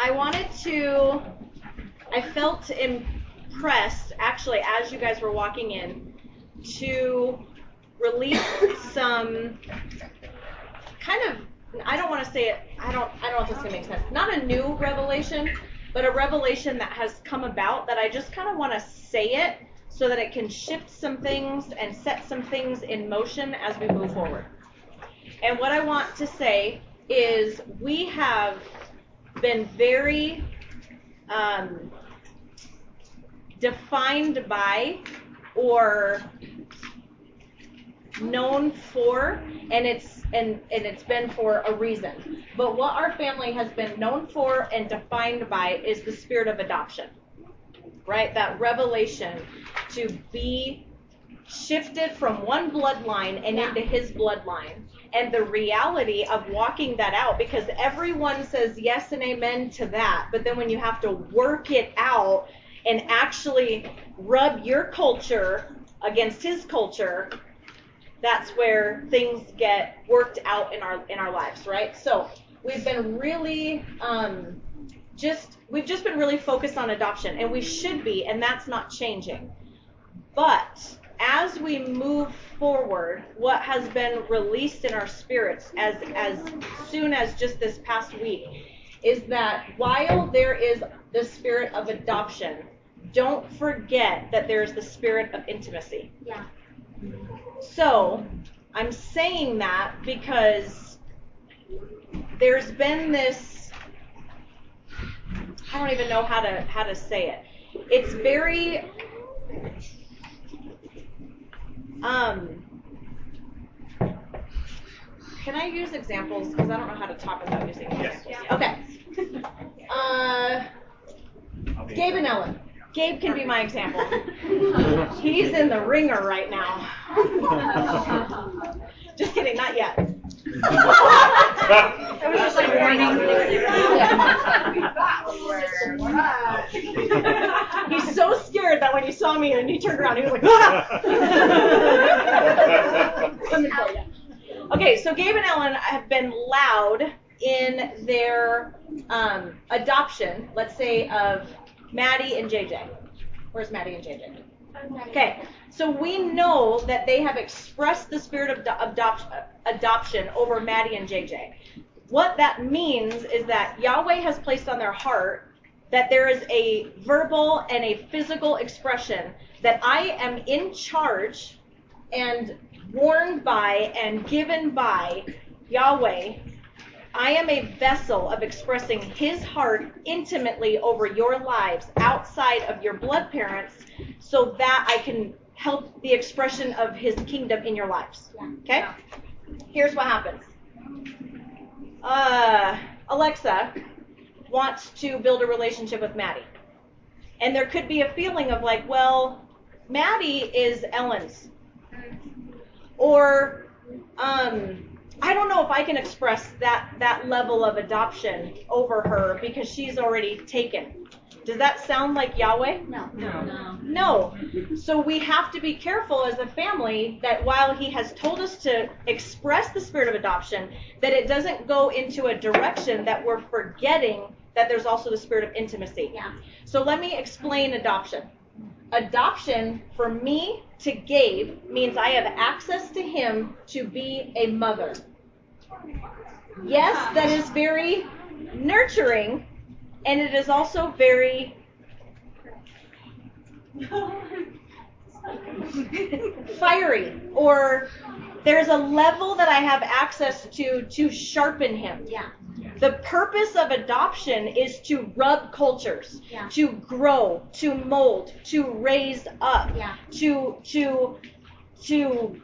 I wanted to, I felt impressed, actually, as you guys were walking in, to release some kind of, I don't want to say it, I don't, I don't know if this is to make sense. Not a new revelation, but a revelation that has come about that I just kind of want to say it so that it can shift some things and set some things in motion as we move forward. And what I want to say is we have been very um, defined by or known for and it's and and it's been for a reason. But what our family has been known for and defined by is the spirit of adoption right? That revelation to be shifted from one bloodline and Yeah. into his bloodline and the reality of walking that out because everyone says yes and amen to that but then when you have to work it out and actually rub your culture against his culture that's where things get worked out in our in our lives right? So we've been really um, just we've just been really focused on adoption and we should be and that's not changing. But as we move forward, what has been released in our spirits as as soon as just this past week is that while there is the spirit of adoption, don't forget that there is the spirit of intimacy. Yeah. So, I'm saying that because there's been this I don't even know how to how to say it. It's very um can I use examples? Because I don't know how to talk without using Yes. examples. Okay. Uh, Gabe and Ellen. Gabe can be my example. He's in the wringer right now. Just kidding, not yet. It was just like warning. He's so scared that when he saw me and he turned around, he was like, ah! Coming for you. Okay, so Gabe and Ellen have been loud in their um, adoption, let's say, of Maddie and JJ. Where's Maddie and JJ? Okay, so we know that they have expressed the spirit of do- adopt- adoption over Maddie and JJ. What that means is that Yahweh has placed on their heart that there is a verbal and a physical expression that I am in charge and warned by and given by Yahweh. I am a vessel of expressing his heart intimately over your lives outside of your blood parents so that I can help the expression of his kingdom in your lives. Okay? Here's what happens. Uh, Alexa wants to build a relationship with Maddie. And there could be a feeling of like, well, Maddie is Ellen's. Or um, I don't know if I can express that that level of adoption over her because she's already taken. Does that sound like Yahweh? No. No. No. So we have to be careful as a family that while he has told us to express the spirit of adoption, that it doesn't go into a direction that we're forgetting that there's also the spirit of intimacy. Yeah. So let me explain adoption. Adoption for me to Gabe means I have access to him to be a mother. Yes, that is very nurturing and it is also very fiery or there's a level that I have access to to sharpen him. Yeah. The purpose of adoption is to rub cultures, Yeah. to grow, to mold, to raise up, Yeah. to to to.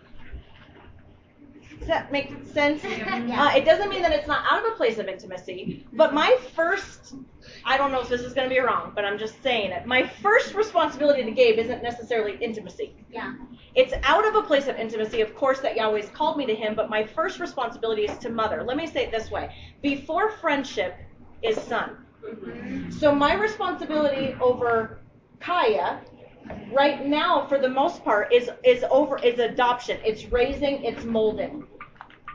Does that make sense? Yeah. Uh, it doesn't mean that it's not out of a place of intimacy, but my first, I don't know if this is going to be wrong, but I'm just saying it. My first responsibility to Gabe isn't necessarily intimacy. Yeah. It's out of a place of intimacy, of course, that Yahweh's called me to him, but my first responsibility is to mother. Let me say it this way before friendship is son. So my responsibility over Kaya right now for the most part is is over is adoption. It's raising, it's molding.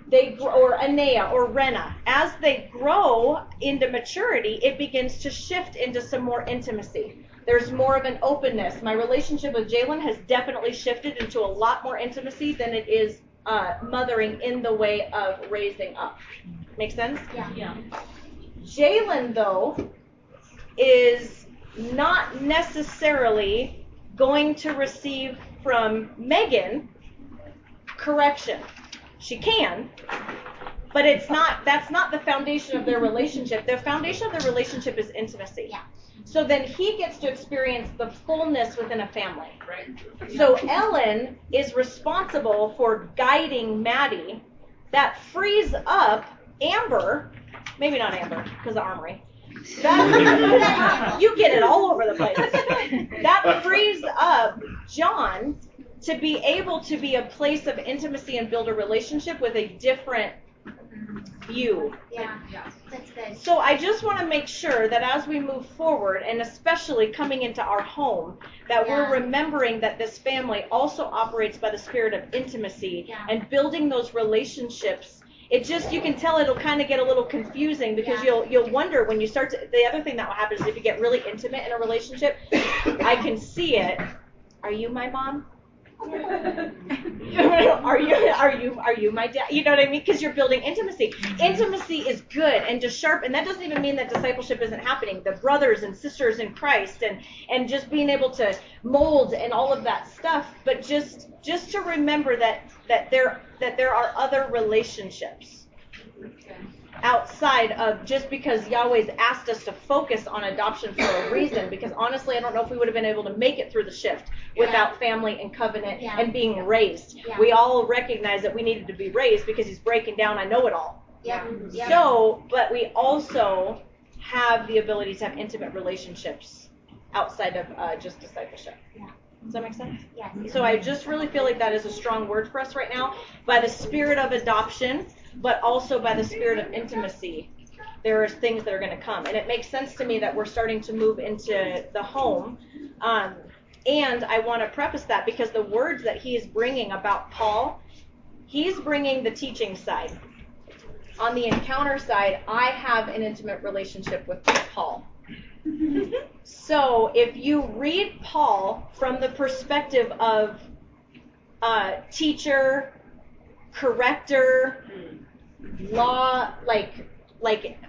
they grow, or Anea or Rena, as they grow into maturity, it begins to shift into some more intimacy. There's more of an openness. My relationship with Jalen has definitely shifted into a lot more intimacy than it is uh, mothering in the way of raising up. Make sense? Yeah. Yeah. Jalen, though, is not necessarily going to receive from Megan correction. She can, but it's not that's not the foundation of their relationship. The foundation of their relationship is intimacy. Yeah. So then he gets to experience the fullness within a family. Right. So Ellen is responsible for guiding Maddie. That frees up Amber, maybe not Amber, because of Armory. That, you get it all over the place. That frees up John to be able to be a place of intimacy and build a relationship with a different view. Yeah. That's good. So I just want to make sure that as we move forward, and especially coming into our home, that Yeah. we're remembering that this family also operates by the spirit of intimacy Yeah. and building those relationships. It just you can tell it'll kind of get a little confusing because Yeah. you'll you'll wonder when you start to. The other thing that will happen is if you get really intimate in a relationship, I can see it. Are you my mom? are you are you are you my dad? You know what I mean? Because you're building intimacy. Intimacy is good and just sharp, and that doesn't even mean that discipleship isn't happening. The brothers and sisters in Christ, and and just being able to mold and all of that stuff. But just just to remember that that there that there are other relationships outside of just because Yahweh's asked us to focus on adoption for a reason. Because honestly, I don't know if we would have been able to make it through the shift without family and covenant Yeah. and being raised. Yeah. We all recognize that we needed to be raised because he's breaking down I know it all. Yep. Yep. So, but we also have the ability to have intimate relationships outside of uh, just discipleship. Yeah. Does that make sense? Yes. So I just really feel like that is a strong word for us right now. By the spirit of adoption, but also by the spirit of intimacy, there are things that are going to come. And it makes sense to me that we're starting to move into the home. Um, and I want to preface that because the words that he is bringing about Paul, he's bringing the teaching side. On the encounter side, I have an intimate relationship with Paul. So if you read Paul from the perspective of uh, teacher, corrector, law, like like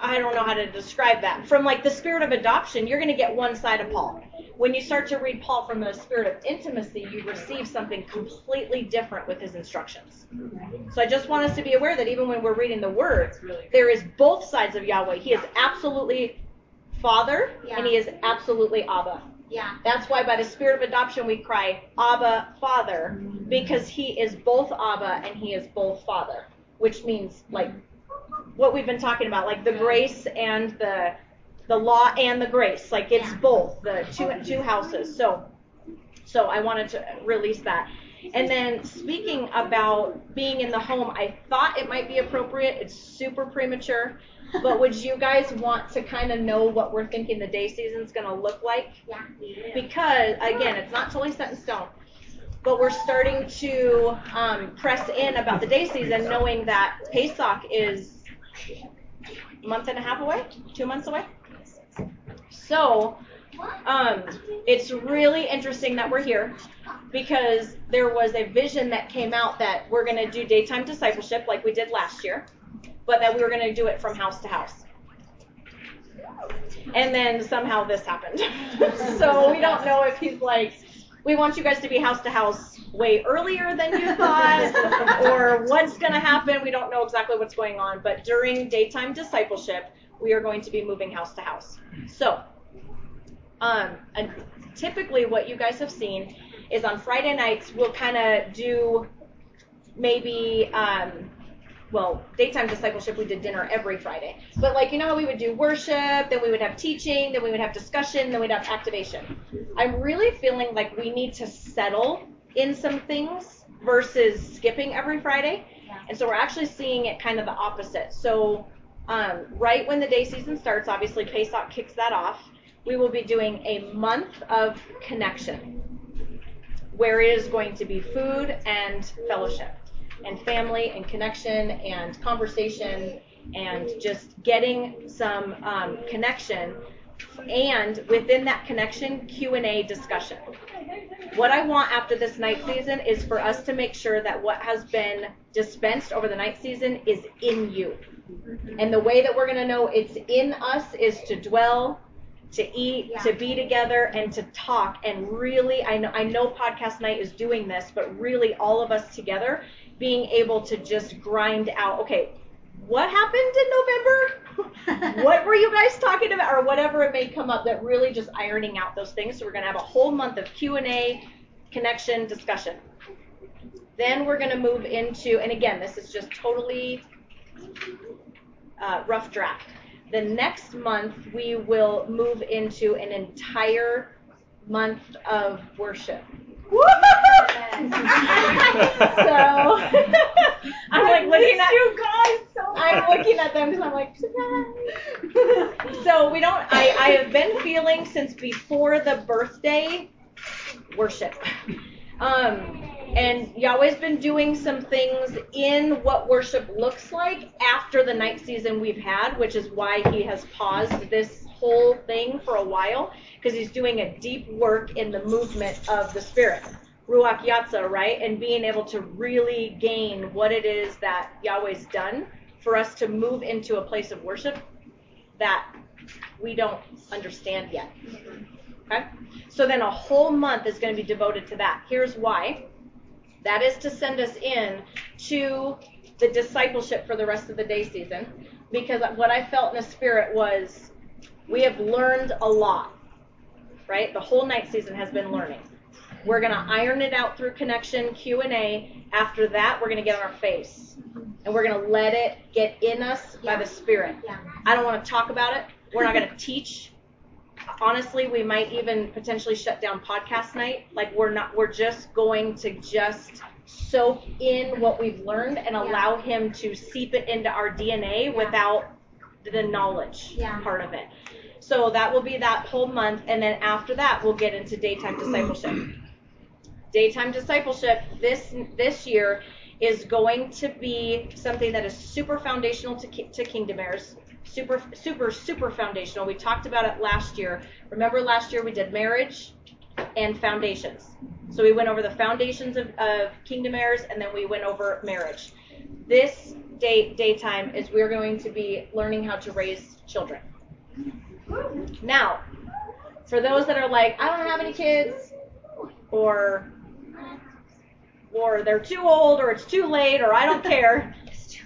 I don't know how to describe that. From like the spirit of adoption, you're going to get one side of Paul. When you start to read Paul from the spirit of intimacy, you receive something completely different with his instructions. So I just want us to be aware that even when we're reading the word, there is both sides of Yahweh. He is absolutely Father Yeah. and he is absolutely Abba. Yeah. That's why by the spirit of adoption we cry, Abba, Father, because he is both Abba and he is both Father, which means like what we've been talking about, like the grace and the the law and the grace, like it's Yeah. both the two two houses. So so I wanted to release that. And then speaking about being in the home, I thought it might be appropriate. It's super premature, but would you guys want to kind of know what we're thinking the day season's going to look like? Yeah. because again, it's not totally set in stone. But we're starting to um, press in about the day season, knowing that Pesach is a month and a half away, two months away. So um, it's really interesting that we're here because there was a vision that came out that we're going to do daytime discipleship like we did last year, but that we were going to do it from house to house. And then somehow this happened. so we don't know if he's like, we want you guys to be house to house way earlier than you thought, or what's going to happen. We don't know exactly what's going on. But during daytime discipleship, we are going to be moving house to house. So, um, and typically what you guys have seen is on Friday nights, we'll kind of do maybe um, well, daytime discipleship, we did dinner every Friday. But like, you know how we would do worship, then we would have teaching, then we would have discussion, then we'd have activation. I'm really feeling like we need to settle in some things versus skipping every Friday. Yeah. And so we're actually seeing it kind of the opposite. So um, right when the day season starts, obviously Pesach kicks that off. We will be doing a month of connection where it is going to be food and fellowship. And family and connection and conversation and just getting some um, connection and within that connection q&a discussion what i want after this night season is for us to make sure that what has been dispensed over the night season is in you and the way that we're going to know it's in us is to dwell to eat Yeah. to be together and to talk and really i know i know podcast night is doing this but really all of us together being able to just grind out okay what happened in November? what were you guys talking about, or whatever it may come up? That really just ironing out those things. So we're gonna have a whole month of Q and A, connection, discussion. Then we're gonna move into, and again, this is just totally uh, rough draft. The next month we will move into an entire month of worship. so I'm like looking at you guys so I'm looking at them because I'm like, surprise. so we don't. I I have been feeling since before the birthday worship. Um, and Yahweh's been doing some things in what worship looks like after the night season we've had, which is why he has paused this whole thing for a while, because he's doing a deep work in the movement of the Spirit. Ruach Yatza, right? And being able to really gain what it is that Yahweh's done for us to move into a place of worship that we don't understand yet. Okay? So then a whole month is going to be devoted to that. Here's why. That is to send us in to the discipleship for the rest of the day season. Because what I felt in the spirit was we have learned a lot, right? The whole night season has been learning. We're going to iron it out through connection, Q&A. After that, we're going to get on our face. And we're going to let it get in us by the Spirit. Yeah. I don't want to talk about it. We're not going to teach. Honestly, we might even potentially shut down podcast night. Like we're not we're just going to just soak in what we've learned and allow him to seep it into our DNA without the knowledge Yeah. part of it. So that will be that whole month and then after that we'll get into daytime discipleship. Daytime discipleship this this year is going to be something that is super foundational to, to Kingdom Heirs. Super, super, super foundational. We talked about it last year. Remember last year we did marriage and foundations. So we went over the foundations of, of Kingdom Heirs and then we went over marriage. This day, daytime is we're going to be learning how to raise children. Now, for those that are like, I don't have any kids, or or they're too old, or it's too late, or I don't care.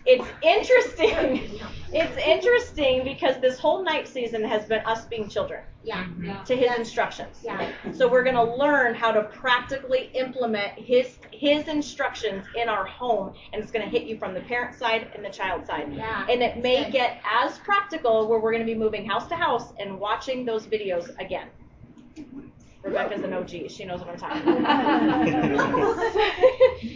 It's interesting. It's interesting because this whole night season has been us being children Yeah. to his instructions. Yeah. So we're going to learn how to practically implement his his instructions in our home, and it's going to hit you from the parent side and the child side. Yeah. And it may Good. get as practical where we're going to be moving house to house and watching those videos again. Rebecca's an OG. She knows what I'm talking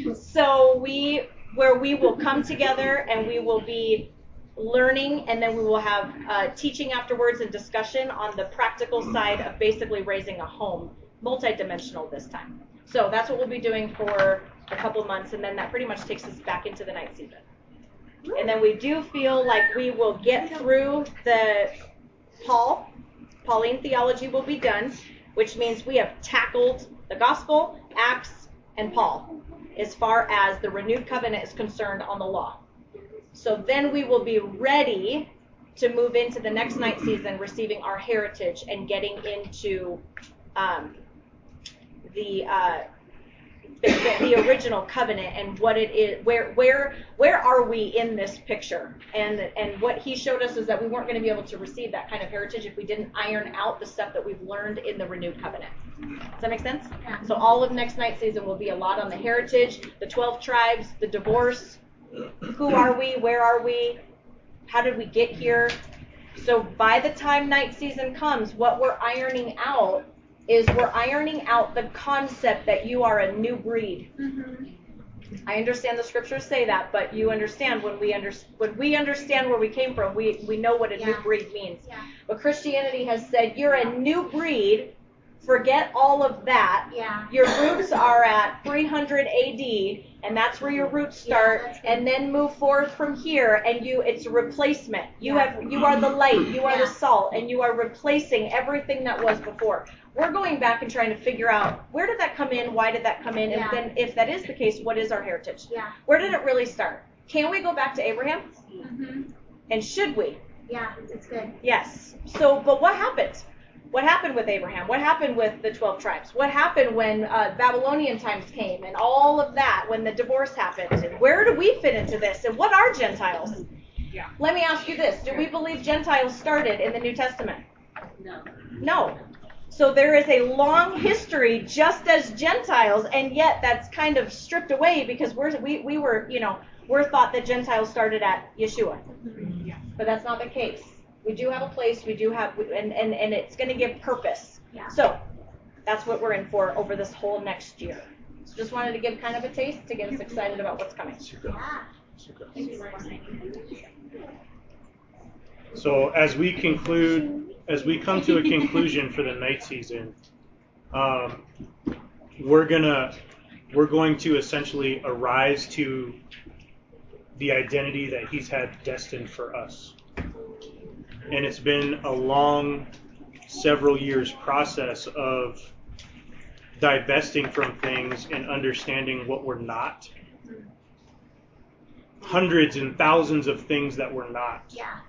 about. so we where we will come together and we will be learning and then we will have uh, teaching afterwards and discussion on the practical side of basically raising a home multidimensional this time so that's what we'll be doing for a couple months and then that pretty much takes us back into the night season. And then we do feel like we will get through the paul pauline theology will be done which means we have tackled the gospel acts and paul as far as the renewed covenant is concerned on the law. So then we will be ready to move into the next night season, receiving our heritage and getting into um, the, uh, the, the original covenant and what it is. Where where where are we in this picture? And and what he showed us is that we weren't going to be able to receive that kind of heritage if we didn't iron out the stuff that we've learned in the renewed covenant. Does that make sense? Yeah. So all of next night season will be a lot on the heritage, the 12 tribes, the divorce, who are we? Where are we? How did we get here? So by the time night season comes, what we're ironing out is we're ironing out the concept that you are a new breed. Mm-hmm. I understand the scriptures say that, but you understand when we under, when we understand where we came from, we, we know what a new breed means. Yeah. But Christianity has said you're a new breed Forget all of that. Yeah. Your roots are at 300 AD, and that's where your roots start, Yeah, and then move forward from here. And you, it's a replacement. You Yeah. have, you are the light, you are Yeah. the salt, and you are replacing everything that was before. We're going back and trying to figure out where did that come in, why did that come in, and Yeah. then if that is the case, what is our heritage? Yeah. Where did it really start? Can we go back to Abraham? Mhm. And should we? Yeah, it's good. Yes. So, but what happened? What happened with Abraham? What happened with the 12 tribes? What happened when uh, Babylonian times came and all of that, when the divorce happened? And where do we fit into this? And what are Gentiles? Yeah. Let me ask you this Do we believe Gentiles started in the New Testament? No. No. So there is a long history just as Gentiles, and yet that's kind of stripped away because we're, we, we were, you know, we're thought that Gentiles started at Yeshua. Yeah. But that's not the case. We do have a place, we do have, and, and, and it's going to give purpose. Yeah. So that's what we're in for over this whole next year. So just wanted to give kind of a taste to get us excited about what's coming. Yeah. So as we conclude, as we come to a conclusion for the night season, um, we're gonna we're going to essentially arise to the identity that He's had destined for us, and it's been a long, several years process of divesting from things and understanding what we're not. Hundreds and thousands of things that we're not Yeah.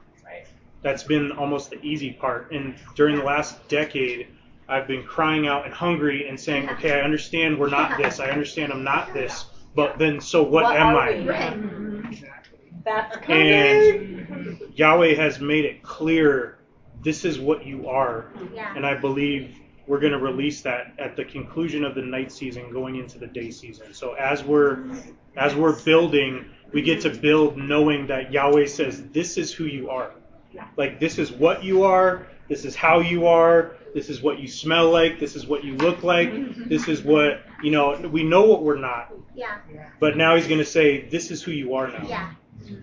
That's been almost the easy part. And during the last decade, I've been crying out and hungry and saying, okay, I understand we're not this. I understand I'm not this. But then, so what, What am I? Right. That's coming. And Yahweh has made it clear this is what you are. Yeah. And I believe we're going to release that at the conclusion of the night season going into the day season. So as we're as we're building, we get to build knowing that Yahweh says this is who you are. Like this is what you are, this is how you are, this is what you smell like, this is what you look like, mm-hmm. this is what, you know, we know what we're not. Yeah. But now he's going to say this is who you are now. Yeah.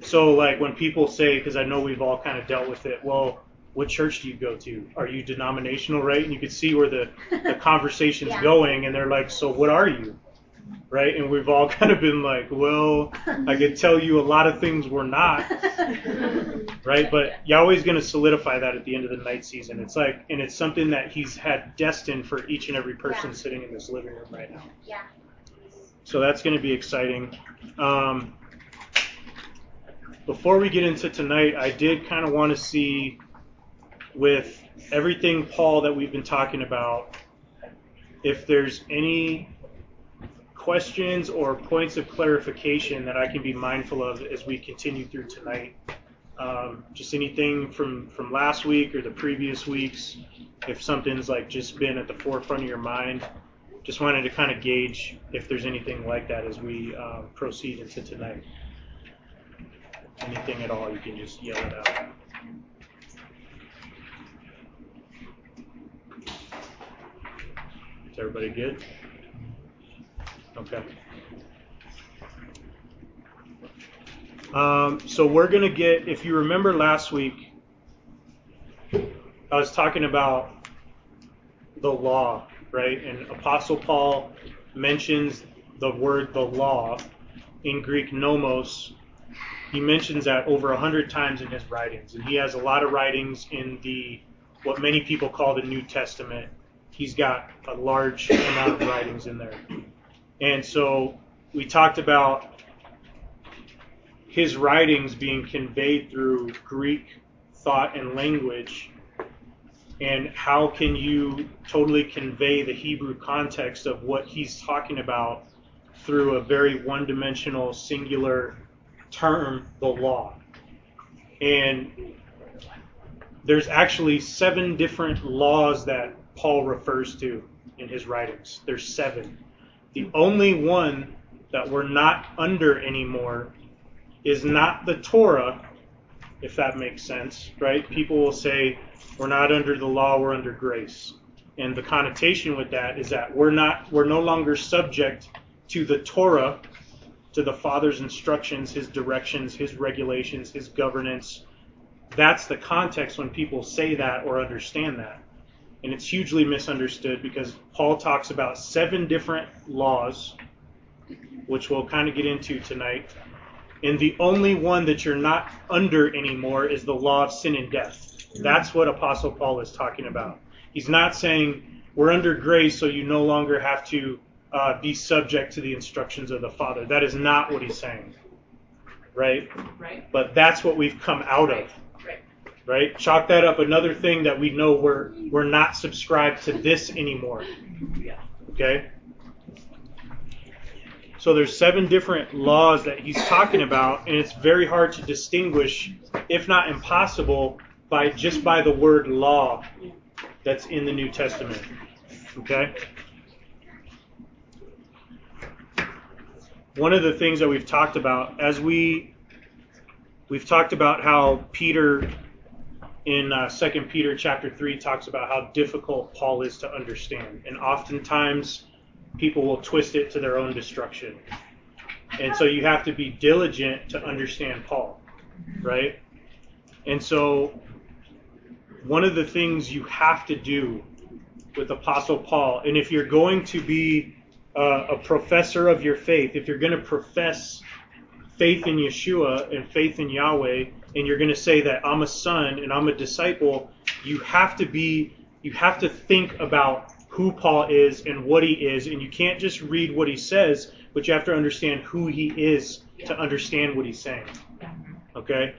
So, like, when people say, because I know we've all kind of dealt with it, well, what church do you go to? Are you denominational, right? And you could see where the, the conversation's Yeah. going, and they're like, so what are you? Right? And we've all kind of been like, well, I could tell you a lot of things we're not, right? But Yahweh's going to solidify that at the end of the night season. It's like, and it's something that He's had destined for each and every person Yeah. sitting in this living room right now. Yeah. So that's going to be exciting. Um, before we get into tonight, I did kind of want to see with everything, Paul, that we've been talking about, if there's any questions or points of clarification that I can be mindful of as we continue through tonight. Um, just anything from, from last week or the previous weeks, if something's like just been at the forefront of your mind, just wanted to kind of gauge if there's anything like that as we um, proceed into tonight. Anything at all, you can just yell it out. Is everybody good? Okay. Um, so we're going to get, if you remember last week, I was talking about the law, right? And Apostle Paul mentions the word the law in Greek nomos. He mentions that over a hundred times in his writings, and he has a lot of writings in the what many people call the New Testament. He's got a large amount of writings in there, and so we talked about his writings being conveyed through Greek thought and language and how can you totally convey the Hebrew context of what he's talking about through a very one dimensional, singular term, the law. And there's actually seven different laws that Paul refers to in his writings. There's seven. The only one that we're not under anymore is not the Torah, if that makes sense, right? People will say, we're not under the law, we're under grace. And the connotation with that is that we're not we're no longer subject to the Torah, to the Father's instructions, his directions, his regulations, his governance. That's the context when people say that or understand that. And it's hugely misunderstood because Paul talks about seven different laws, which we'll kind of get into tonight. And the only one that you're not under anymore is the law of sin and death. That's what Apostle Paul is talking about. He's not saying we're under grace, so you no longer have to uh, be subject to the instructions of the Father. That is not what he's saying. Right? Right. But that's what we've come out of. Right. Chalk that up. Another thing that we know we're we're not subscribed to this anymore. Yeah. Okay? So there's seven different laws that he's talking about, and it's very hard to distinguish, if not impossible, by just by the word law that's in the New Testament. Okay? One of the things that we've talked about as we we've talked about how Peter in uh, 2 Peter chapter 3 talks about how difficult Paul is to understand. And oftentimes people will twist it to their own destruction. And so you have to be diligent to understand Paul, right? And so one of the things you have to do with Apostle Paul, and if you're going to be uh, a professor of your faith, if you're going to profess faith in Yeshua and faith in Yahweh, and you're going to say that I'm a son and I'm a disciple, you have to be, you have to think about who Paul is and what he is, and you can't just read what he says, but you have to understand who he is to understand what he's saying. Okay?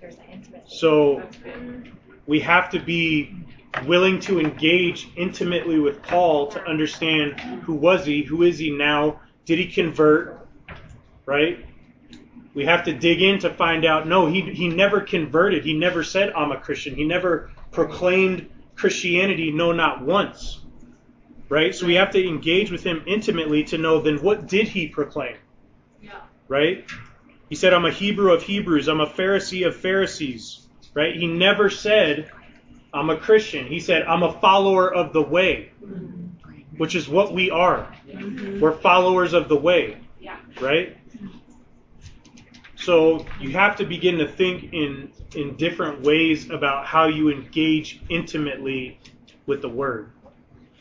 There's an intimate. So we have to be willing to engage intimately with Paul to understand who was he, who is he now, did he convert, right? We have to dig in to find out. No, he he never converted. He never said I'm a Christian. He never proclaimed Christianity, no, not once. Right? So we have to engage with him intimately to know then what did he proclaim? Yeah. right? He said, I'm a Hebrew of Hebrews, I'm a Pharisee of Pharisees, right? He never said, I'm a Christian. He said, I'm a follower of the way, mm-hmm. which is what we are. Mm-hmm. We're followers of the way, Yeah. right? So you have to begin to think in, in different ways about how you engage intimately with the Word.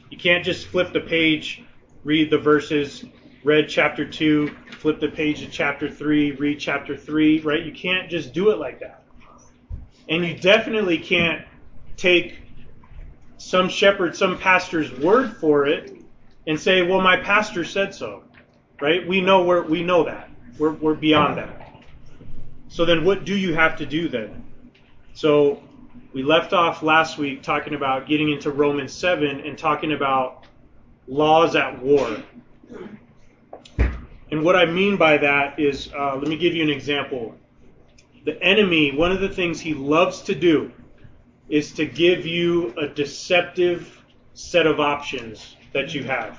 You can't just flip the page, read the verses, read chapter 2, flip the page to chapter 3, read chapter 3, right? You can't just do it like that. And you definitely can't take some shepherd, some pastor's word for it and say, well, my pastor said so, right? We know we're, we know that. We're, we're beyond that. So then what do you have to do then? So we left off last week talking about getting into Romans 7 and talking about laws at war. And what I mean by that is, uh, let me give you an example. The enemy, one of the things he loves to do is to give you a deceptive set of options that you have.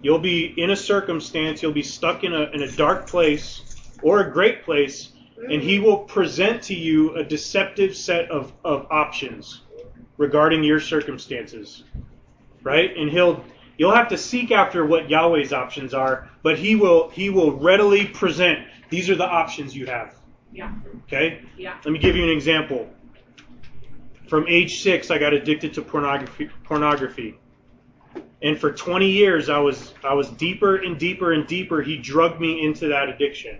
You'll be in a circumstance, you'll be stuck in a, in a dark place or a great place, and he will present to you a deceptive set of, of options regarding your circumstances. Right? And he'll you'll have to seek after what Yahweh's options are, but he will he will readily present these are the options you have. Yeah. Okay? Yeah. Let me give you an example. From age six, I got addicted to pornography. Pornography, and for 20 years, I was I was deeper and deeper and deeper. He drugged me into that addiction.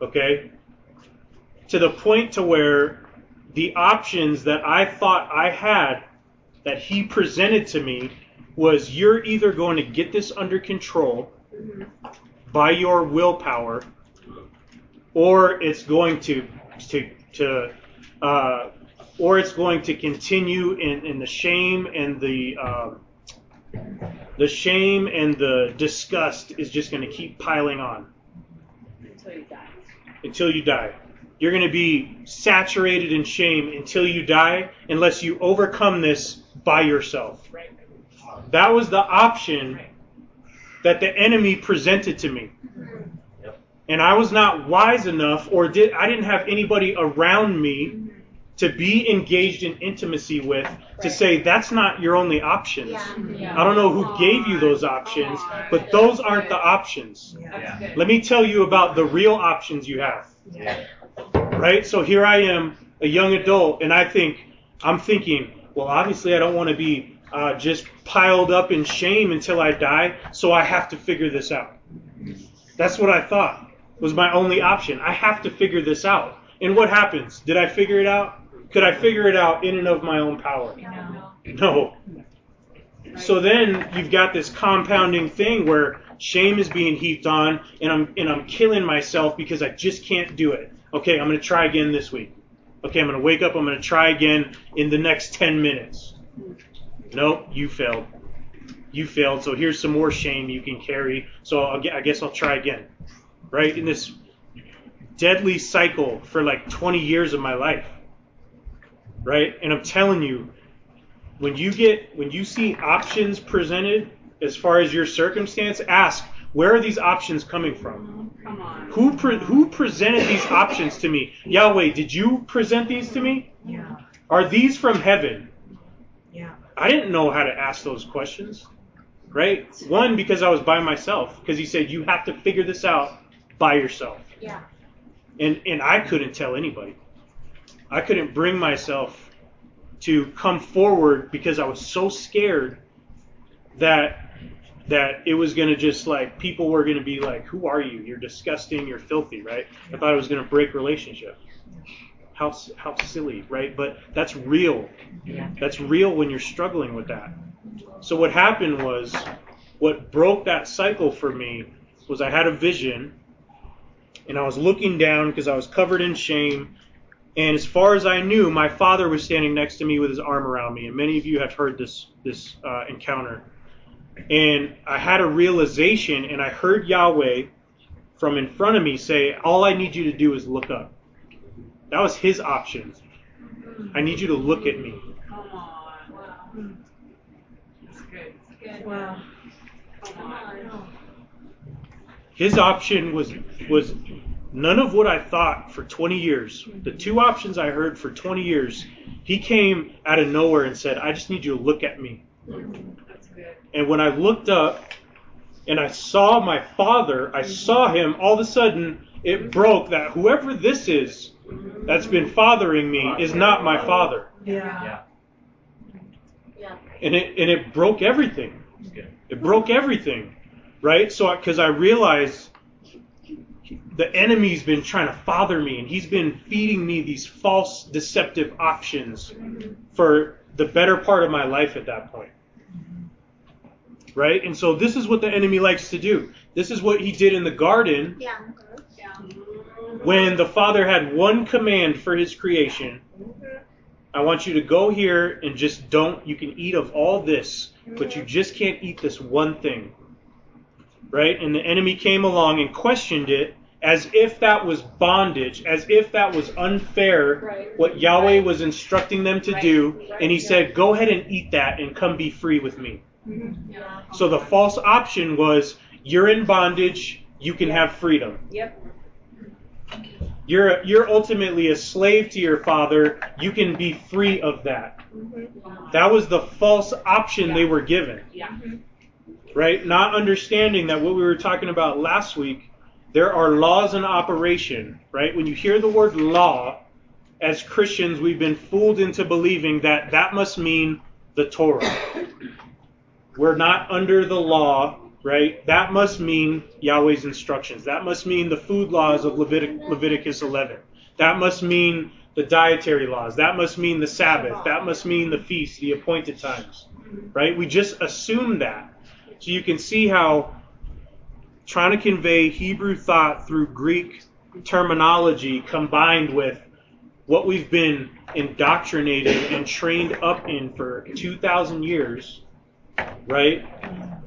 Okay, to the point to where the options that I thought I had, that he presented to me, was you're either going to get this under control by your willpower, or it's going to to to uh, or it's going to continue in, in the shame and the um, the shame and the disgust is just going to keep piling on Until you die. until you die. You're going to be saturated in shame until you die unless you overcome this by yourself. Right. That was the option that the enemy presented to me. And I was not wise enough or did I didn't have anybody around me to be engaged in intimacy with to say that's not your only options. Yeah. I don't know who gave you those options, but those aren't the options. That's. Let me tell you about the real options you have. Right? So here I am, a young adult, and I think, I'm thinking, well, obviously I don't want to be uh, just piled up in shame until I die, so I have to figure this out. That's what I thought was my only option. I have to figure this out. And what happens? Did I figure it out? Could I figure it out in and of my own power? No. No. So then you've got this compounding thing where shame is being heaped on and I'm and I'm killing myself because I just can't do it. Okay, I'm going to try again this week. Okay, I'm going to wake up, I'm going to try again in the next 10 minutes. Nope, you failed. You failed. So here's some more shame you can carry. So I'll, I guess I'll try again. Right? In this deadly cycle for like 20 years of my life. Right? And I'm telling you, when you get when you see options presented as far as your circumstance, ask where are these options coming from? Come on. Who pre- who presented these options to me? Yahweh, did you present these to me? Yeah. Are these from heaven? Yeah. I didn't know how to ask those questions. Right? One because I was by myself because he said you have to figure this out by yourself. Yeah. And and I couldn't tell anybody. I couldn't bring myself to come forward because I was so scared that that it was going to just like people were going to be like, "Who are you? You're disgusting. You're filthy." Right? I thought it was going to break relationship. How how silly, right? But that's real. Yeah. That's real when you're struggling with that. So what happened was, what broke that cycle for me was I had a vision, and I was looking down because I was covered in shame. And as far as I knew, my father was standing next to me with his arm around me. And many of you have heard this this uh, encounter. And I had a realization, and I heard Yahweh from in front of me say, "All I need you to do is look up." That was his option. I need you to look at me. Come on. Wow. That's good. Good. Wow. Come on. His option was was none of what I thought for 20 years. The two options I heard for 20 years, he came out of nowhere and said, "I just need you to look at me." That's good. And when I looked up and I saw my father, I saw him, all of a sudden it broke that whoever this is that's been fathering me is not my father. Yeah. Yeah. And it and it broke everything. It broke everything, right? So because I realized the enemy's been trying to father me, and he's been feeding me these false, deceptive options for the better part of my life at that point, right? And so this is what the enemy likes to do. This is what he did in the garden Yeah. when the Father had one command for his creation. I want you to go here and just don't, you can eat of all this, but you just can't eat this one thing. Right? And the enemy came along and questioned it as if that was bondage, as if that was unfair, Right. what Yahweh was instructing them to Right. do. Right. And he said, Go ahead and eat that and come be free with me. Yeah. So the false option was, You're in bondage, you can have freedom. Yep. You're you're ultimately a slave to your father. You can be free of that. Mm-hmm. That was the false option they were given, Yeah. right? Not understanding that what we were talking about last week, there are laws in operation, right? When you hear the word law, as Christians, we've been fooled into believing that that must mean the Torah. We're not under the law, right? That must mean Yahweh's instructions. That must mean the food laws of Levitic- Leviticus 11. That must mean the dietary laws. That must mean the Sabbath. That must mean the feast, the appointed times, right? We just assume that. So you can see how trying to convey Hebrew thought through Greek terminology combined with what we've been indoctrinated and trained up in for 2,000 years, right?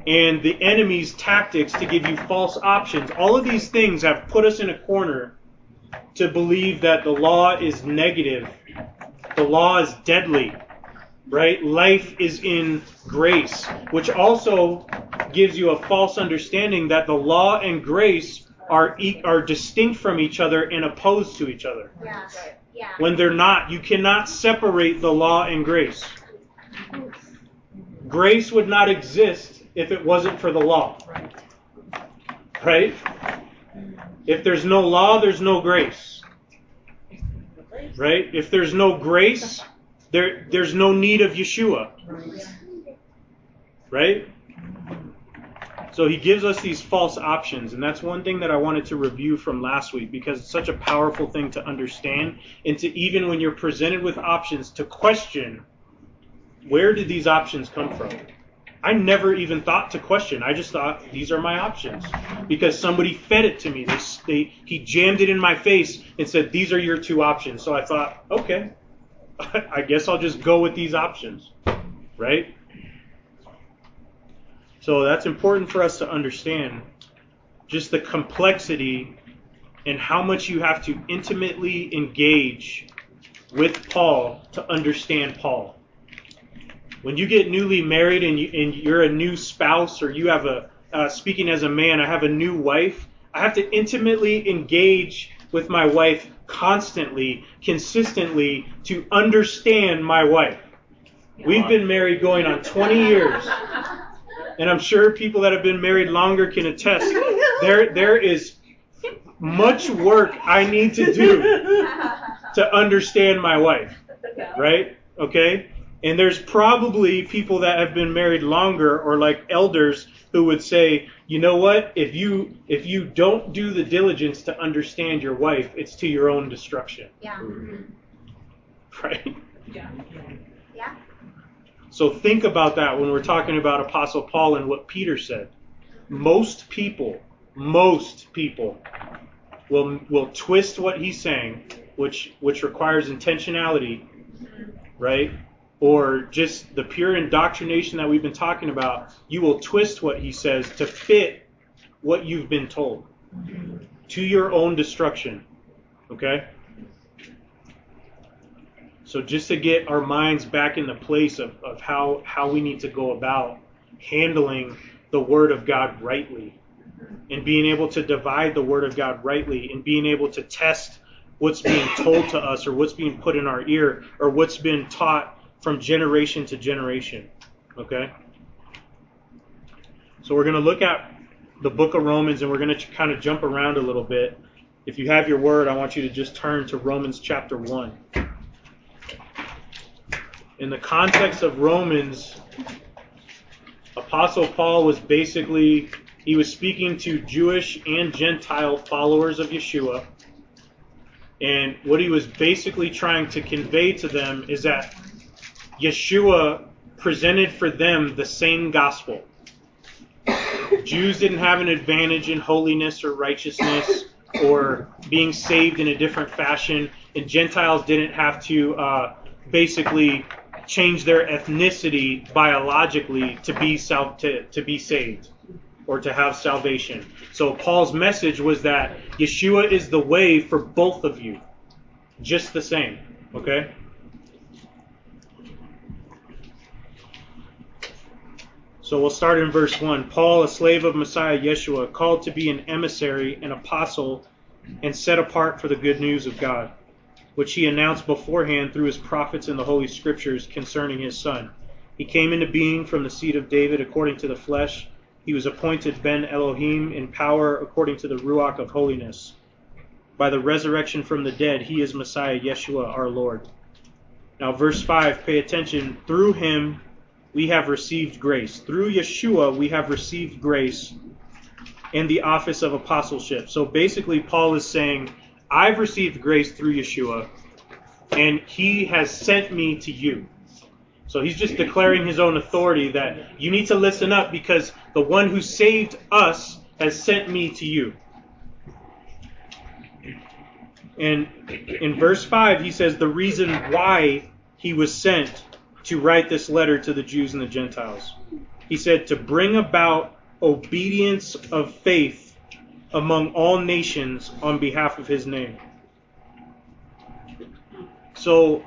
And the enemy's tactics to give you false options. All of these things have put us in a corner to believe that the law is negative. The law is deadly, right? Life is in grace, which also gives you a false understanding that the law and grace are e- are distinct from each other and opposed to each other. Yeah. Yeah. When they're not, you cannot separate the law and grace. Grace would not exist if it wasn't for the law. Right? If there's no law, there's no grace. Right? If there's no grace, there there's no need of Yeshua. right? So he gives us these false options, and that's one thing that I wanted to review from last week because it's such a powerful thing to understand, and to even when you're presented with options, to question where did these options come from? I never even thought to question. I just thought these are my options because somebody fed it to me. They, they, he jammed it in my face and said these are your two options. So I thought, okay, I guess I'll just go with these options, right? So that's important for us to understand just the complexity and how much you have to intimately engage with Paul to understand Paul. When you get newly married and, you, you're a new spouse or you have a, uh, speaking as a man, I have a new wife, I have to intimately engage with my wife constantly, consistently to understand my wife. We've been married going on 20 years. And I'm sure people that have been married longer can attest. There, there is much work I need to do to understand my wife. Right? Okay? And there's probably people that have been married longer or like elders who would say, you know what? If you if you don't do the diligence to understand your wife, it's to your own destruction. Yeah. Mm-hmm. Right? Yeah. Yeah. So think about that when we're talking about Apostle Paul and what Peter said. Most people, most people will will twist what he's saying, which which requires intentionality, right? Or just the pure indoctrination that we've been talking about, you will twist what he says to fit what you've been told to your own destruction. Okay? So just to get our minds back in the place of, of how, how we need to go about handling the Word of God rightly and being able to divide the Word of God rightly and being able to test what's being told to us or what's being put in our ear or what's been taught from generation to generation. Okay? So we're going to look at the book of Romans and we're going to kind of jump around a little bit. If you have your word, I want you to just turn to Romans chapter 1 in the context of Romans, Apostle Paul was basically he was speaking to Jewish and Gentile followers of Yeshua. And what he was basically trying to convey to them is that Yeshua presented for them the same gospel. Jews didn't have an advantage in holiness or righteousness or being saved in a different fashion, and Gentiles didn't have to uh, basically change their ethnicity biologically to be self to, to be saved or to have salvation. So Paul's message was that Yeshua is the way for both of you. Just the same. Okay? So we'll start in verse 1. Paul, a slave of Messiah Yeshua, called to be an emissary, an apostle, and set apart for the good news of God which he announced beforehand through his prophets in the Holy Scriptures concerning his Son. He came into being from the seed of David according to the flesh. He was appointed Ben Elohim in power according to the Ruach of holiness. By the resurrection from the dead, he is Messiah Yeshua our Lord. Now, verse 5, pay attention. Through him we have received grace. Through Yeshua we have received grace and the office of apostleship. So basically, Paul is saying, I've received grace through Yeshua, and he has sent me to you. So he's just declaring his own authority that you need to listen up because the one who saved us has sent me to you. And in verse 5, he says the reason why he was sent to write this letter to the Jews and the Gentiles. He said to bring about obedience of faith among all nations on behalf of his name. So,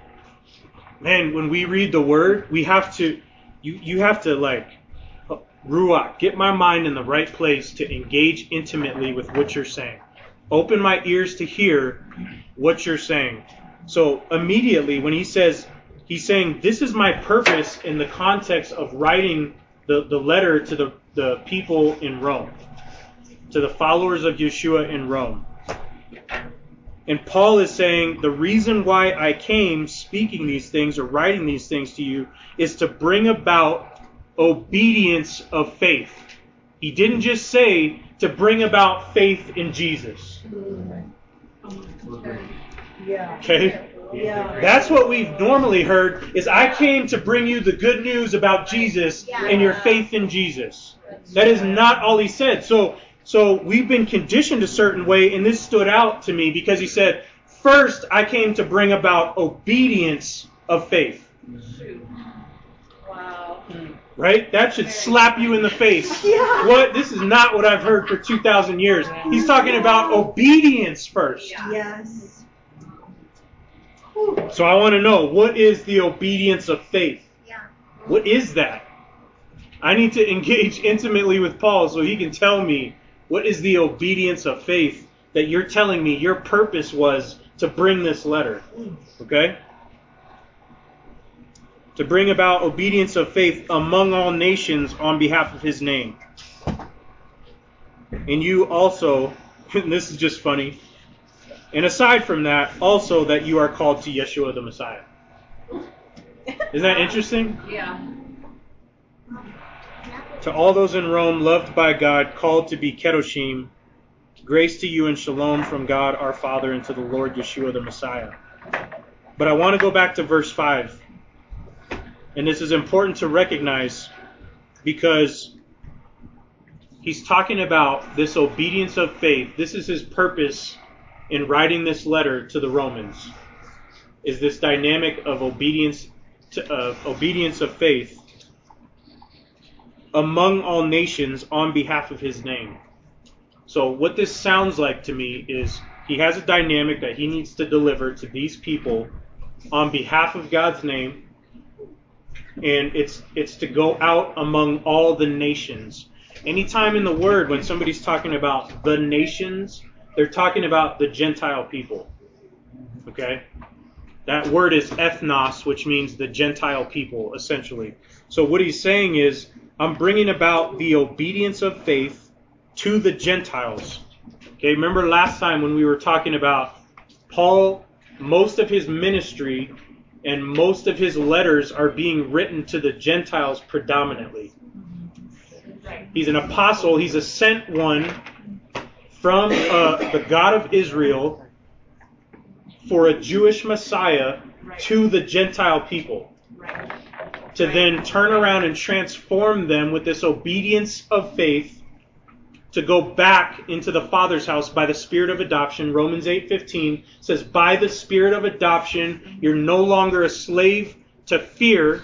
man, when we read the word, we have to, you, you have to like, Ruach, get my mind in the right place to engage intimately with what you're saying. Open my ears to hear what you're saying. So immediately when he says, he's saying, this is my purpose in the context of writing the, the letter to the, the people in Rome to the followers of Yeshua in Rome. And Paul is saying, the reason why I came speaking these things or writing these things to you is to bring about obedience of faith. He didn't just say to bring about faith in Jesus. Yeah. Okay? Yeah. That's what we've normally heard is I came to bring you the good news about Jesus and your faith in Jesus. That is not all he said. So so we've been conditioned a certain way and this stood out to me because he said, "First I came to bring about obedience of faith." Wow. Right? That should slap you in the face. Yeah. What? This is not what I've heard for 2,000 years. He's talking about obedience first. Yes. So I want to know what is the obedience of faith? Yeah. What is that? I need to engage intimately with Paul so he can tell me what is the obedience of faith that you're telling me your purpose was to bring this letter. Okay? To bring about obedience of faith among all nations on behalf of his name. And you also, and this is just funny, and aside from that, also that you are called to Yeshua the Messiah. Isn't that interesting? Yeah. To all those in Rome, loved by God, called to be Kedoshim, grace to you and shalom from God our Father and to the Lord Yeshua the Messiah. But I want to go back to verse 5. And this is important to recognize because he's talking about this obedience of faith. This is his purpose in writing this letter to the Romans. Is this dynamic of obedience to, of obedience of faith among all nations on behalf of his name. So, what this sounds like to me is he has a dynamic that he needs to deliver to these people on behalf of God's name, and it's it's to go out among all the nations. Anytime in the word when somebody's talking about the nations, they're talking about the Gentile people. Okay? That word is ethnos, which means the Gentile people, essentially. So what he's saying is, I'm bringing about the obedience of faith to the Gentiles. Okay, remember last time when we were talking about Paul, most of his ministry and most of his letters are being written to the Gentiles predominantly. He's an apostle, he's a sent one from uh, the God of Israel for a Jewish Messiah to the Gentile people. To then turn around and transform them with this obedience of faith to go back into the father's house by the spirit of adoption. Romans 8:15 says by the spirit of adoption you're no longer a slave to fear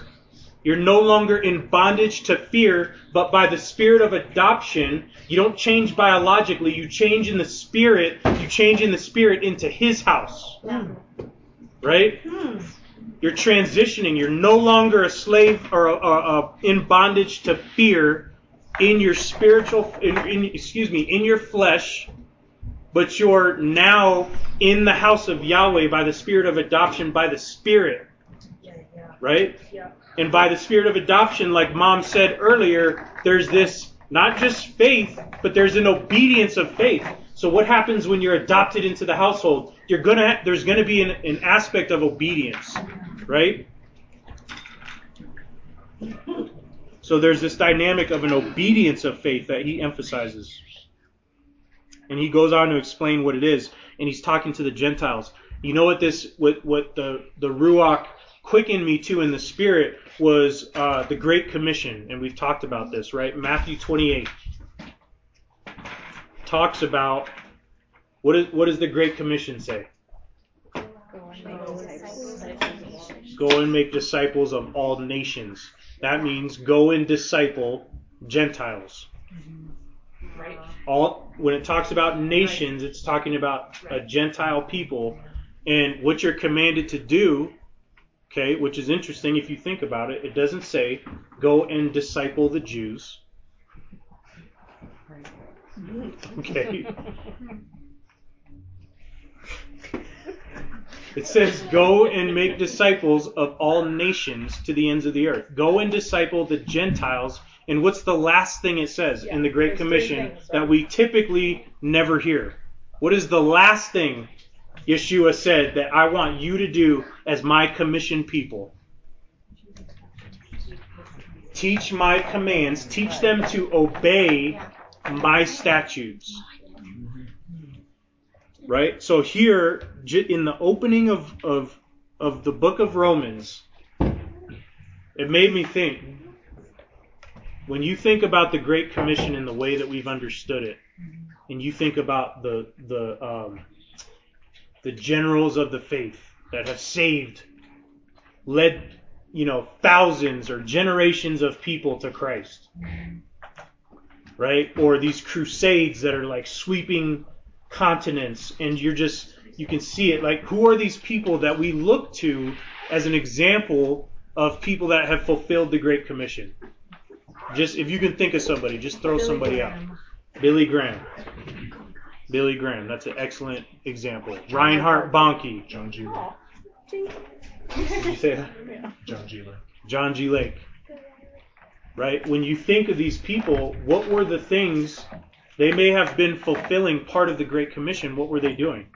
you're no longer in bondage to fear but by the spirit of adoption you don't change biologically you change in the spirit you change in the spirit into his house right you're transitioning. You're no longer a slave or a, a, a, in bondage to fear in your spiritual, in, in, excuse me, in your flesh, but you're now in the house of Yahweh by the spirit of adoption, by the Spirit, Yeah, yeah. right? Yeah. And by the spirit of adoption, like Mom said earlier, there's this not just faith, but there's an obedience of faith. So what happens when you're adopted into the household? You're gonna there's gonna be an, an aspect of obedience, right? So there's this dynamic of an obedience of faith that he emphasizes. And he goes on to explain what it is, and he's talking to the Gentiles. You know what this what what the the Ruach quickened me to in the spirit was uh, the Great Commission, and we've talked about this, right? Matthew 28 talks about what is what does the Great Commission say? Go and make disciples of all nations. That means go and disciple Gentiles. All when it talks about nations, it's talking about a Gentile people, and what you're commanded to do. Okay, which is interesting if you think about it. It doesn't say go and disciple the Jews. Okay. It says, Go and make disciples of all nations to the ends of the earth. Go and disciple the Gentiles. And what's the last thing it says in the Great Commission things, right? that we typically never hear? What is the last thing Yeshua said that I want you to do as my commissioned people? teach my commands, teach them to obey my statutes. Right? So here, in the opening of, of, of the book of Romans, it made me think when you think about the Great Commission in the way that we've understood it, and you think about the the um, the generals of the faith that have saved, led you know thousands or generations of people to Christ, right? Or these crusades that are like sweeping continents, and you're just you can see it. Like who are these people that we look to as an example of people that have fulfilled the Great Commission? Just if you can think of somebody, just throw Billy somebody Graham. out. Billy Graham. Billy Graham. That's an excellent example. Reinhard Bonnke. John G. Lake. Aw. Did you say that? John G. Lake. John G. Lake. Right? When you think of these people, what were the things they may have been fulfilling part of the Great Commission? What were they doing?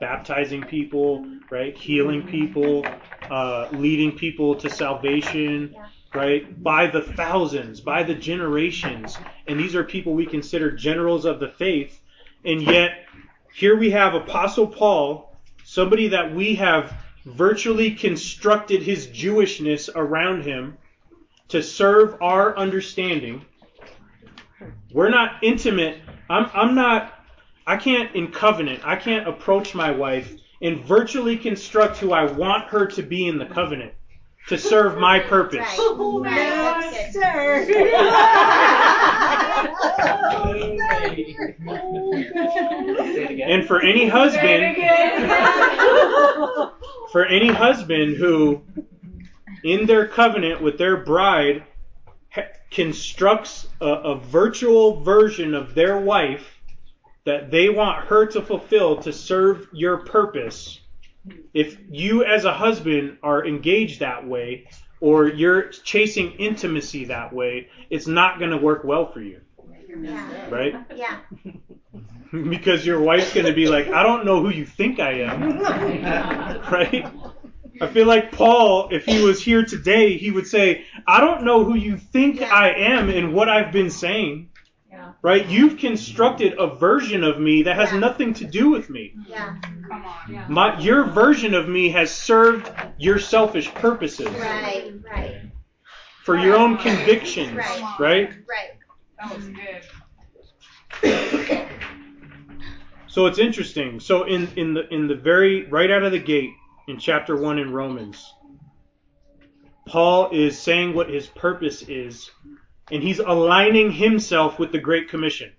Baptizing people, right? Healing people, uh, leading people to salvation, right? By the thousands, by the generations. And these are people we consider generals of the faith. And yet, here we have Apostle Paul, somebody that we have virtually constructed his Jewishness around him to serve our understanding. We're not intimate. I'm, I'm not, I can't, in covenant, I can't approach my wife and virtually construct who I want her to be in the covenant to serve my purpose. Right. Right. No, That's. And for any husband, for any husband who, in their covenant with their bride, constructs a, a virtual version of their wife that they want her to fulfill to serve your purpose, if you as a husband are engaged that way, or you're chasing intimacy that way, it's not going to work well for you, Yeah. right? Yeah. because your wife's going to be like, I don't know who you think I am, right? I feel like Paul, if he was here today, he would say, I don't know who you think Yeah. I am and what I've been saying, Yeah. right? You've constructed a version of me that has Yeah. nothing to do with me. Yeah. Come on. Yeah. My, your version of me has served your selfish purposes Right. Right. for your own convictions, Right. right? Right. That was good. So it's interesting. So in, in the in the very right out of the gate in chapter one in Romans, Paul is saying what his purpose is, and he's aligning himself with the Great Commission.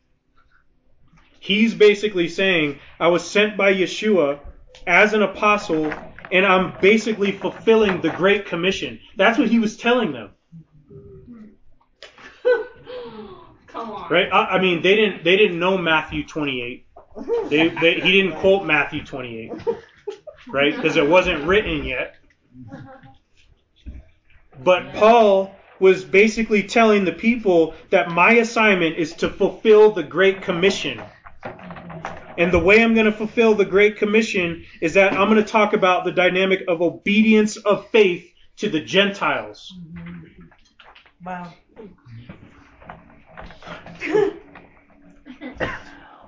He's basically saying, I was sent by Yeshua as an apostle, and I'm basically fulfilling the Great Commission. That's what he was telling them. Come on. Right? I, I mean, they didn't they didn't know Matthew 28. They, they, he didn't quote Matthew 28, right? Because it wasn't written yet. But Paul was basically telling the people that my assignment is to fulfill the Great Commission. And the way I'm going to fulfill the Great Commission is that I'm going to talk about the dynamic of obedience of faith to the Gentiles. Wow.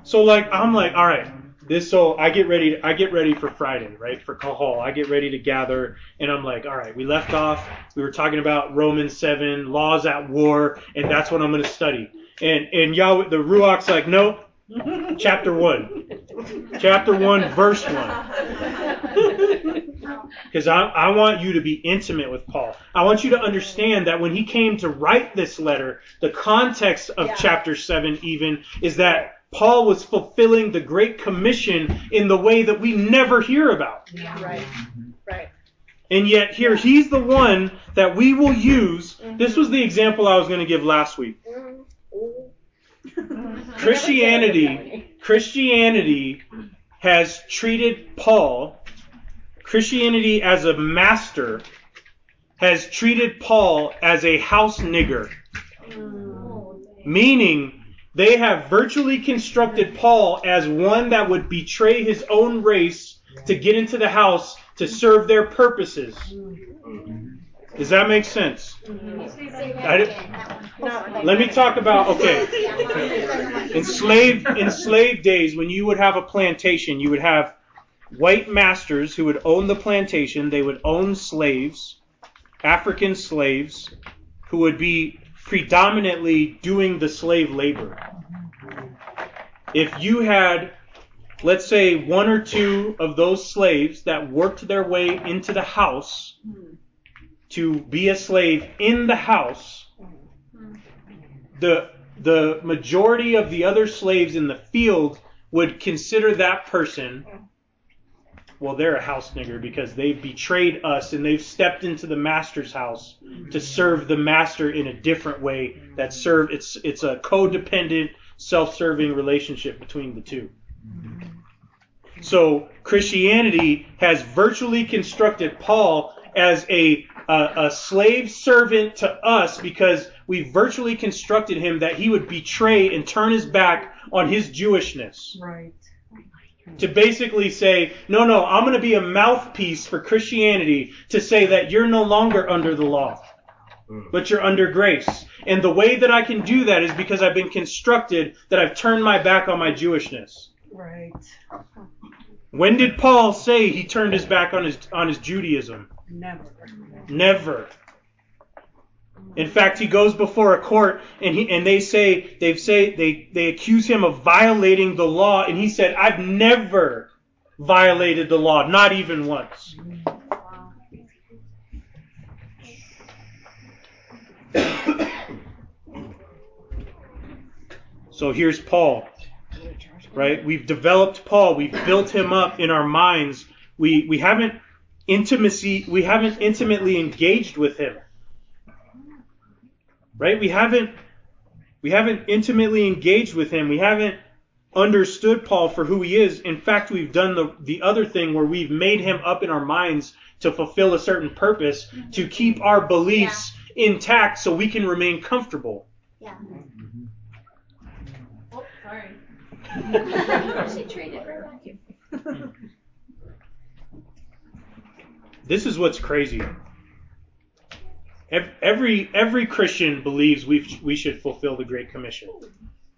So like I'm like, all right, this so I get ready I get ready for Friday, right? For Kahal. I get ready to gather and I'm like, all right, we left off, we were talking about Romans 7, laws at war, and that's what I'm going to study. And and Yahweh the Ruach's like, nope. Chapter 1. Chapter 1 verse 1. Because I, I want you to be intimate with Paul. I want you to understand that when he came to write this letter, the context of Yeah. chapter 7 even is that Paul was fulfilling the Great Commission in the way that we never hear about. Right. Right. And yet here he's the one that we will use. Mm-hmm. This was the example I was going to give last week. Mm-hmm. Christianity, Christianity has treated Paul, Christianity as a master, has treated Paul as a house nigger. Meaning, they have virtually constructed Paul as one that would betray his own race to get into the house to serve their purposes. Does that make sense? Can you say that Say again? that I did- again, that one. Not- Let me talk about okay. Yeah, Mom, you're gonna want to- In slave in slave days, when you would have a plantation, you would have white masters who would own the plantation. They would own slaves, African slaves, who would be predominantly doing the slave labor. If you had, let's say, one or two of those slaves that worked their way into the house to be a slave in the house, the the majority of the other slaves in the field would consider that person well they're a house nigger because they've betrayed us and they've stepped into the master's house to serve the master in a different way that serve it's it's a codependent self-serving relationship between the two. So christianity has virtually constructed paul as a a, a slave servant to us because we virtually constructed him that he would betray and turn his back on his Jewishness. Right. To basically say, no, no, I'm going to be a mouthpiece for Christianity to say that you're no longer under the law, but you're under grace. And the way that I can do that is because I've been constructed that I've turned my back on my Jewishness. Right. When did Paul say he turned his back on his on his Judaism? Never. Never. In fact, he goes before a court and he and they say they say they they accuse him of violating the law and he said, "I've never violated the law, not even once." So here's Paul, right? We've developed Paul. We've built him up in our minds. We we haven't intimacy. We haven't intimately engaged with him, right? We haven't we haven't intimately engaged with him. We haven't understood Paul for who he is. In fact, we've done the the other thing where we've made him up in our minds to fulfill a certain purpose, to keep our beliefs intact, so we can remain comfortable. Yeah. Mm-hmm. Oh, sorry. She traded her vacuum. This is what's crazy. Every every Christian believes we we should fulfill the Great Commission.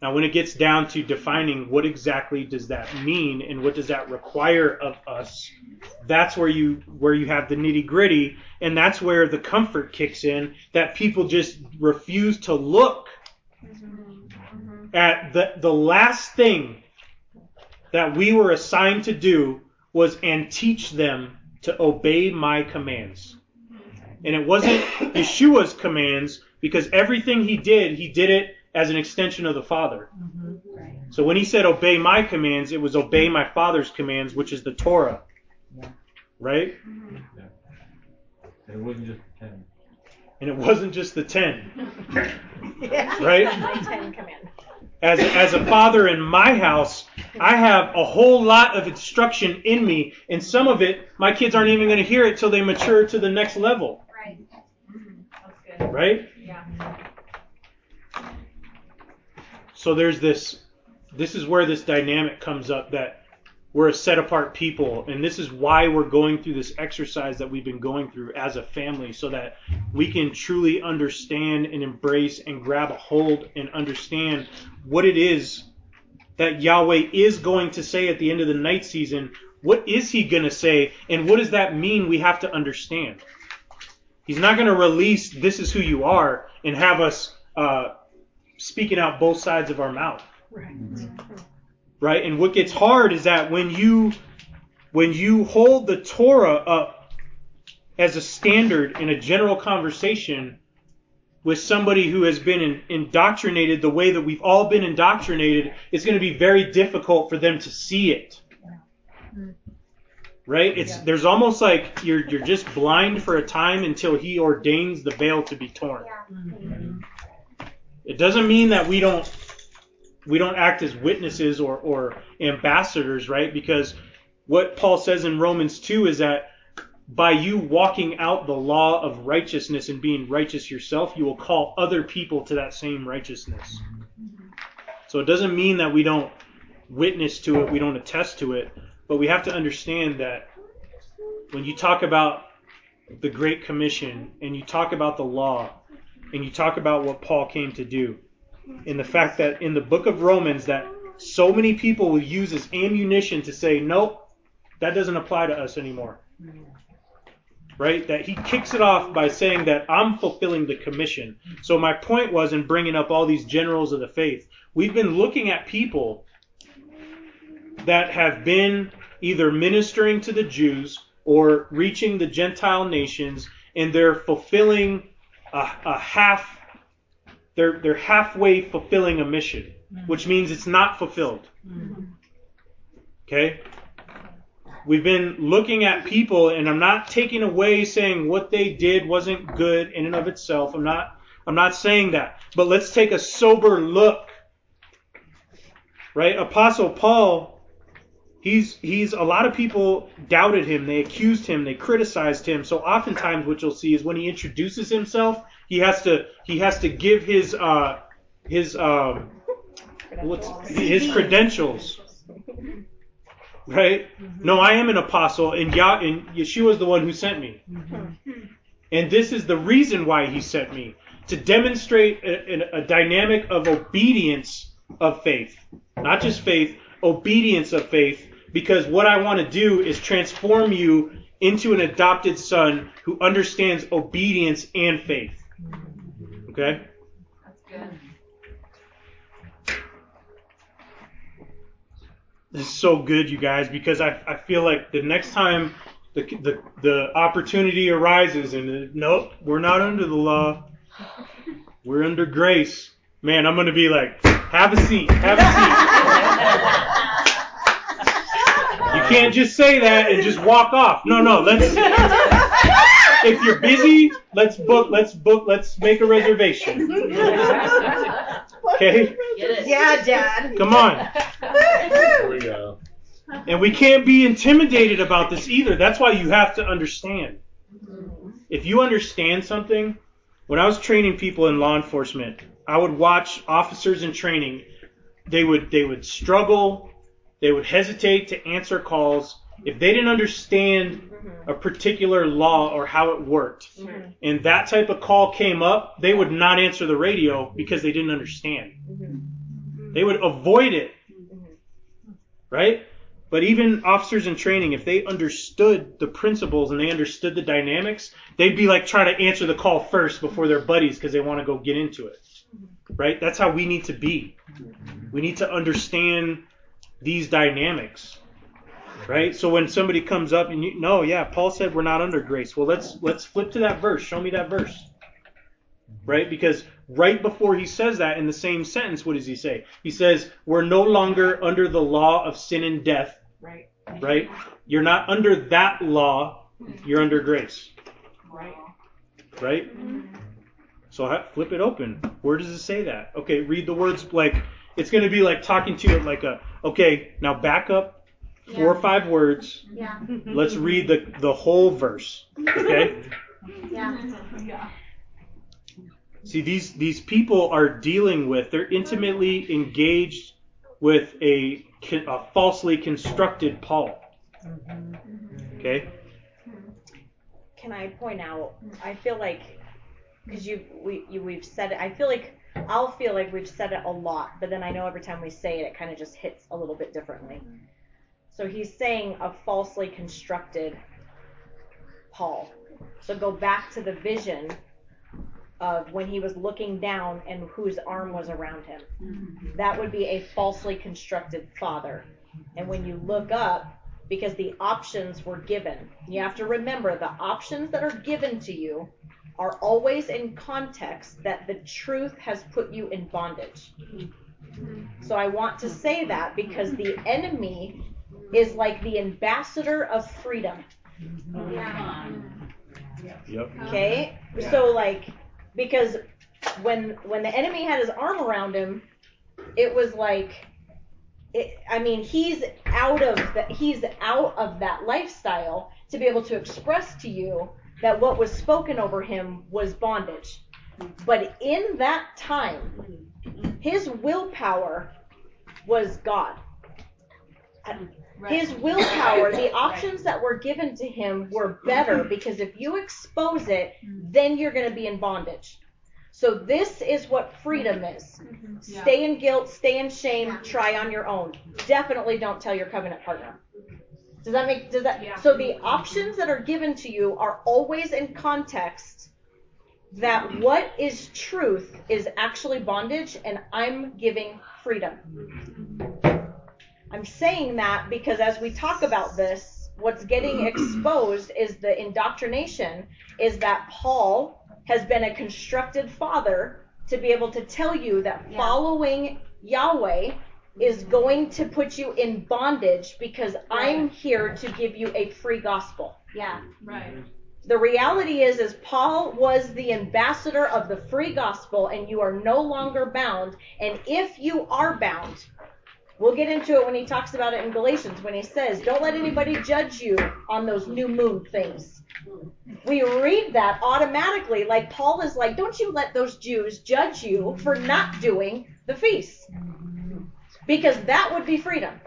Now, when it gets down to defining what exactly does that mean and what does that require of us, that's where you where you have the nitty gritty, and that's where the comfort kicks in. That people just refuse to look at the the last thing that we were assigned to do was and teach them to obey my commands. And it wasn't Yeshua's commands because everything he did, he did it as an extension of the Father. Mm-hmm. So when he said obey my commands, it was obey my Father's commands, which is the Torah. Right? Mm-hmm. And it wasn't just the ten. And it wasn't just the ten. Yeah. Right? My ten command. As, as a father in my house, I have a whole lot of instruction in me, and some of it, my kids aren't even going to hear it till they mature to the next level. Right. Mm-hmm. That's good. Right? Yeah. So there's this this is where this dynamic comes up that we're a set apart people and this is why we're going through this exercise that we've been going through as a family so that we can truly understand and embrace and grab a hold and understand what it is that Yahweh is going to say at the end of the night season. What is he going to say and what does that mean we have to understand? He's not going to release this is who you are and have us uh, speaking out both sides of our mouth Right. Right and what gets hard is that when you when you hold the torah up as a standard in a general conversation with somebody who has been in, indoctrinated the way that we've all been indoctrinated it's going to be very difficult for them to see it right it's Yeah. there's almost like you're you're just blind for a time until he ordains the veil to be torn Yeah. Mhm. it doesn't mean that we don't we don't act as witnesses or, or ambassadors, right? Because what Paul says in Romans 2 is that by you walking out the law of righteousness and being righteous yourself, you will call other people to that same righteousness. So it doesn't mean that we don't witness to it, we don't attest to it, but we have to understand that when you talk about the Great Commission and you talk about the law and you talk about what Paul came to do, and the fact that in the book of Romans that so many people will use as ammunition to say, nope, that doesn't apply to us anymore. Right? That he kicks it off by saying that I'm fulfilling the commission. So my point was in bringing up all these generals of the faith, we've been looking at people that have been either ministering to the Jews or reaching the Gentile nations, and they're fulfilling a, a half. They're they're halfway fulfilling a mission, mm-hmm. which means it's not fulfilled. Mm-hmm. Okay. We've been looking at people, and I'm not taking away saying what they did wasn't good in and of itself. I'm not. I'm not saying that. But let's take a sober look. Right? Apostle Paul He's he's a lot of people doubted him, they accused him, they criticized him. So oftentimes what you'll see is when he introduces himself, he has to he has to give his uh his um what's his credentials. Right? No, I am an apostle and Yah and Yeshua is the one who sent me. And this is the reason why he sent me to demonstrate a, a dynamic of obedience of faith. Not just faith, obedience of faith because what I want to do is transform you into an adopted son who understands obedience and faith. Okay? That's good. This is so good, you guys, because I, I feel like the next time the, the, the opportunity arises and uh, nope, we're not under the law, we're under grace. Man, I'm going to be like, have a seat, have a seat. You can't just say that and just walk off. No, no, let's. If you're busy, let's book. Let's book. Let's make a reservation. Okay, Yeah, Dad. come on. Here we go. And we can't be intimidated about this either. That's why you have to understand. If you understand something, when I was training people in law enforcement, I would watch officers in training. They would they would struggle they would hesitate to answer calls if they didn't understand mm-hmm. a particular law or how it worked. Mm-hmm. And that type of call came up, they would not answer the radio mm-hmm. because they didn't understand. They would avoid it. Right? But even officers in training, if they understood the principles and they understood the dynamics, they'd be like trying to answer the call first before their buddies because they want to go get into it. Right? That's how we need to be. We need to understand these dynamics. Right? So when somebody comes up and you no, yeah, Paul said we're not under grace. Well, let's let's flip to that verse. Show me that verse. Right? Because right before he says that in the same sentence, what does he say? He says, "We're no longer under the law of sin and death." Right. Right? You're not under that law, you're under grace. Right. Right? So ha- flip it open. Where does it say that? Okay, read the words like it's going to be like talking to it like a okay, now back up four or five words. Yeah. Let's read the the whole verse. Okay? Yeah. Yeah. See these these people are dealing with they're intimately engaged with a, a falsely constructed Paul. Okay? Can I point out? I feel like because you we you, we've said it. I feel like I'll feel like we've said it a lot, but then I know every time we say it, it kind of just hits a little bit differently. So he's saying a falsely constructed Paul. So go back to the vision of when he was looking down and whose arm was around him. That would be a falsely constructed father. And when you look up, because the options were given, you have to remember the options that are given to you are always in context that the truth has put you in bondage. So I want to say that because the enemy is like the ambassador of freedom. Yeah. Yep. Okay? So like because when when the enemy had his arm around him, it was like it, I mean, he's out of the, he's out of that lifestyle to be able to express to you that what was spoken over him was bondage. But in that time, his willpower was God. His willpower, the options that were given to him were better mm-hmm. because if you expose it, then you're going to be in bondage. So this is what freedom mm-hmm. is. Mm-hmm. Yeah. Stay in guilt, stay in shame, try on your own. Definitely don't tell your covenant partner. Does that make does that Yeah. so the options that are given to you are always in context that what is truth is actually bondage and I'm giving freedom. I'm saying that because as we talk about this, what's getting exposed is the indoctrination is that Paul has been a constructed father to be able to tell you that Yeah. following Yahweh is going to put you in bondage because I'm here to give you a free gospel. Yeah. Right. The reality is is Paul was the ambassador of the free gospel and you are no longer bound and if you are bound We'll get into it when he talks about it in Galatians when he says, "Don't let anybody judge you on those new moon things." We read that automatically like Paul is like, "Don't you let those Jews judge you for not doing the feast." Because that would be freedom.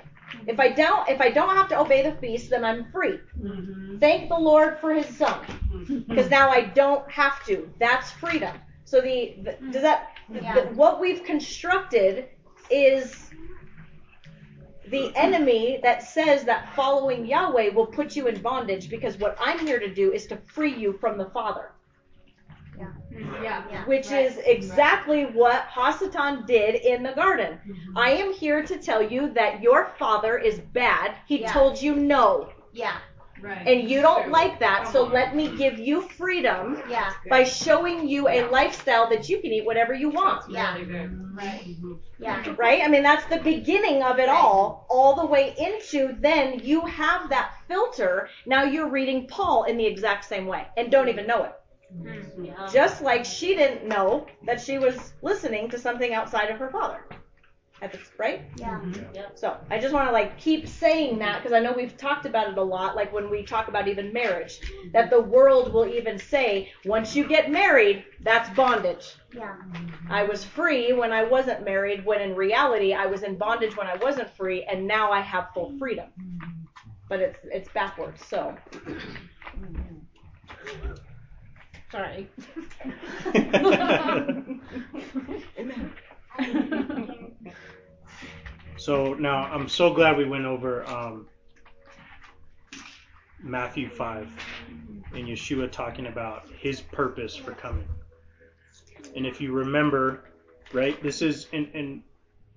If I don't if I don't have to obey the feast, then I'm free. Mm-hmm. Thank the Lord for his son. Mm-hmm. Because now I don't have to. That's freedom. So the, the does that Yeah. the- what we've constructed is the enemy that says that following Yahweh will put you in bondage because what I'm here to do is to free you from the Father, Yeah. Mm-hmm. Yeah. which Right. is exactly what Hasatan did in the garden. Mm-hmm. I am here to tell you that your father is bad. He Yeah. told you no, Yeah. Right. and you don't True. like that, Come so on. let me give you freedom Yeah. by showing you a lifestyle that you can eat whatever you want. Yeah. Really good. Mm-hmm. Right. Mm-hmm. Yeah. right? I mean, that's the beginning of it all, all the way into then you have that filter. Now you're reading Paul in the exact same way and don't even know it. Yeah. Just like she didn't know that she was listening to something outside of her father. At the, right? Yeah. Mm-hmm. So I just want to like keep saying that because I know we've talked about it a lot, like when we talk about even marriage, that the world will even say, once you get married, that's bondage. Yeah. Mm-hmm. I was free when I wasn't married, when in reality I was in bondage when I wasn't free, and now I have full freedom. Mm-hmm. But it's it's backwards. So sorry. So now I'm so glad we went over um, Matthew 5 and Yeshua talking about his purpose for coming. And if you remember, right, this is, and, and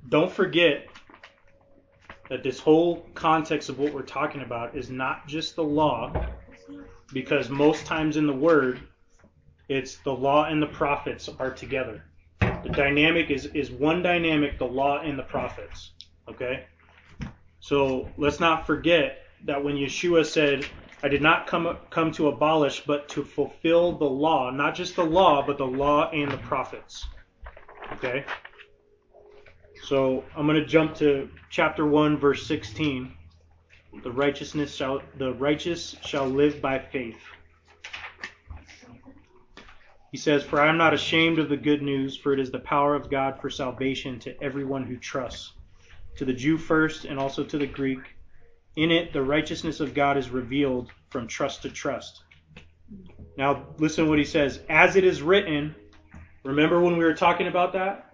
don't forget that this whole context of what we're talking about is not just the law, because most times in the Word, it's the law and the prophets are together. The dynamic is, is one dynamic, the law and the prophets. Okay? So let's not forget that when Yeshua said, I did not come, come to abolish, but to fulfill the law, not just the law, but the law and the prophets. Okay? So I'm going to jump to chapter 1, verse 16. The righteousness shall the righteous shall live by faith. He says, For I am not ashamed of the good news, for it is the power of God for salvation to everyone who trusts, to the Jew first and also to the Greek. In it, the righteousness of God is revealed from trust to trust. Now, listen to what he says. As it is written, remember when we were talking about that?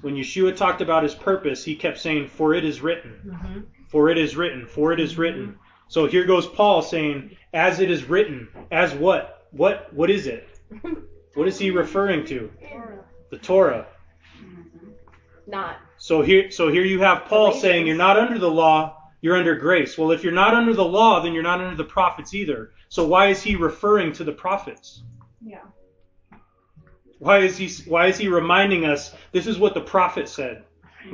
When Yeshua talked about his purpose, he kept saying, For it is written. Mm-hmm. For it is written. For it is written. So here goes Paul saying, As it is written. As what? What? What is it? What is he referring to? The Torah. Not. So here, so here you have Paul saying you're not under the law, you're under grace. Well, if you're not under the law, then you're not under the prophets either. So why is he referring to the prophets? Yeah. Why is he why is he reminding us this is what the prophet said?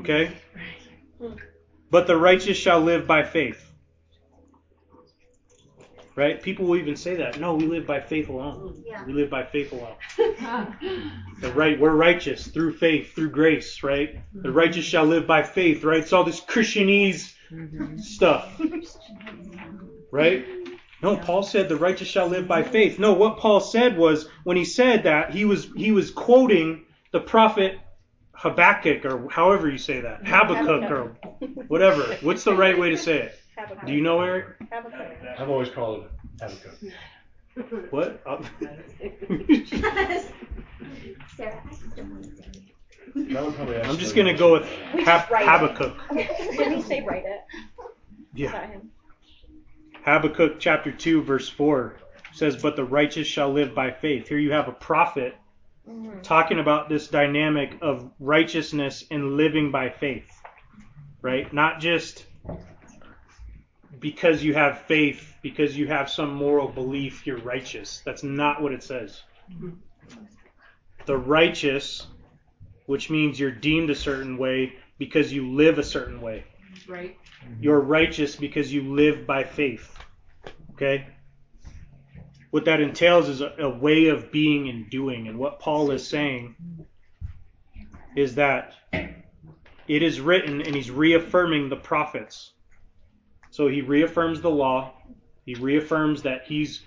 Okay? But the righteous shall live by faith. Right? People will even say that. No, we live by faith alone. Yeah. We live by faith alone. The right, we're righteous through faith, through grace, right? The mm-hmm. righteous shall live by faith, right? It's all this Christianese mm-hmm. stuff, right? No, Paul said the righteous shall live by faith. No, what Paul said was when he said that he was he was quoting the prophet Habakkuk or however you say that, Habakkuk or whatever. What's the right way to say it? Habakkuk. Do you know Eric? Habakkuk. I've always called it Habakkuk. What? Uh, Sarah, I still want to say That would probably I'm just gonna go with We Hab- just write it. Habakkuk. Didn't he say write it? Yeah. Not him. Habakkuk chapter 2 verse 4 says, "But the righteous shall live by faith." Here you have a prophet Mhm. talking about this dynamic of righteousness and living by faith. Right? Not just because you have faith, because you have some moral belief, you're righteous. That's not what it says. The righteous, which means you're deemed a certain way because you live a certain way. Right. You're righteous because you live by faith. Okay? What that entails is a, a way of being and doing. And what Paul is saying is that it is written, and he's reaffirming the prophets. So he reaffirms the law. He reaffirms that he's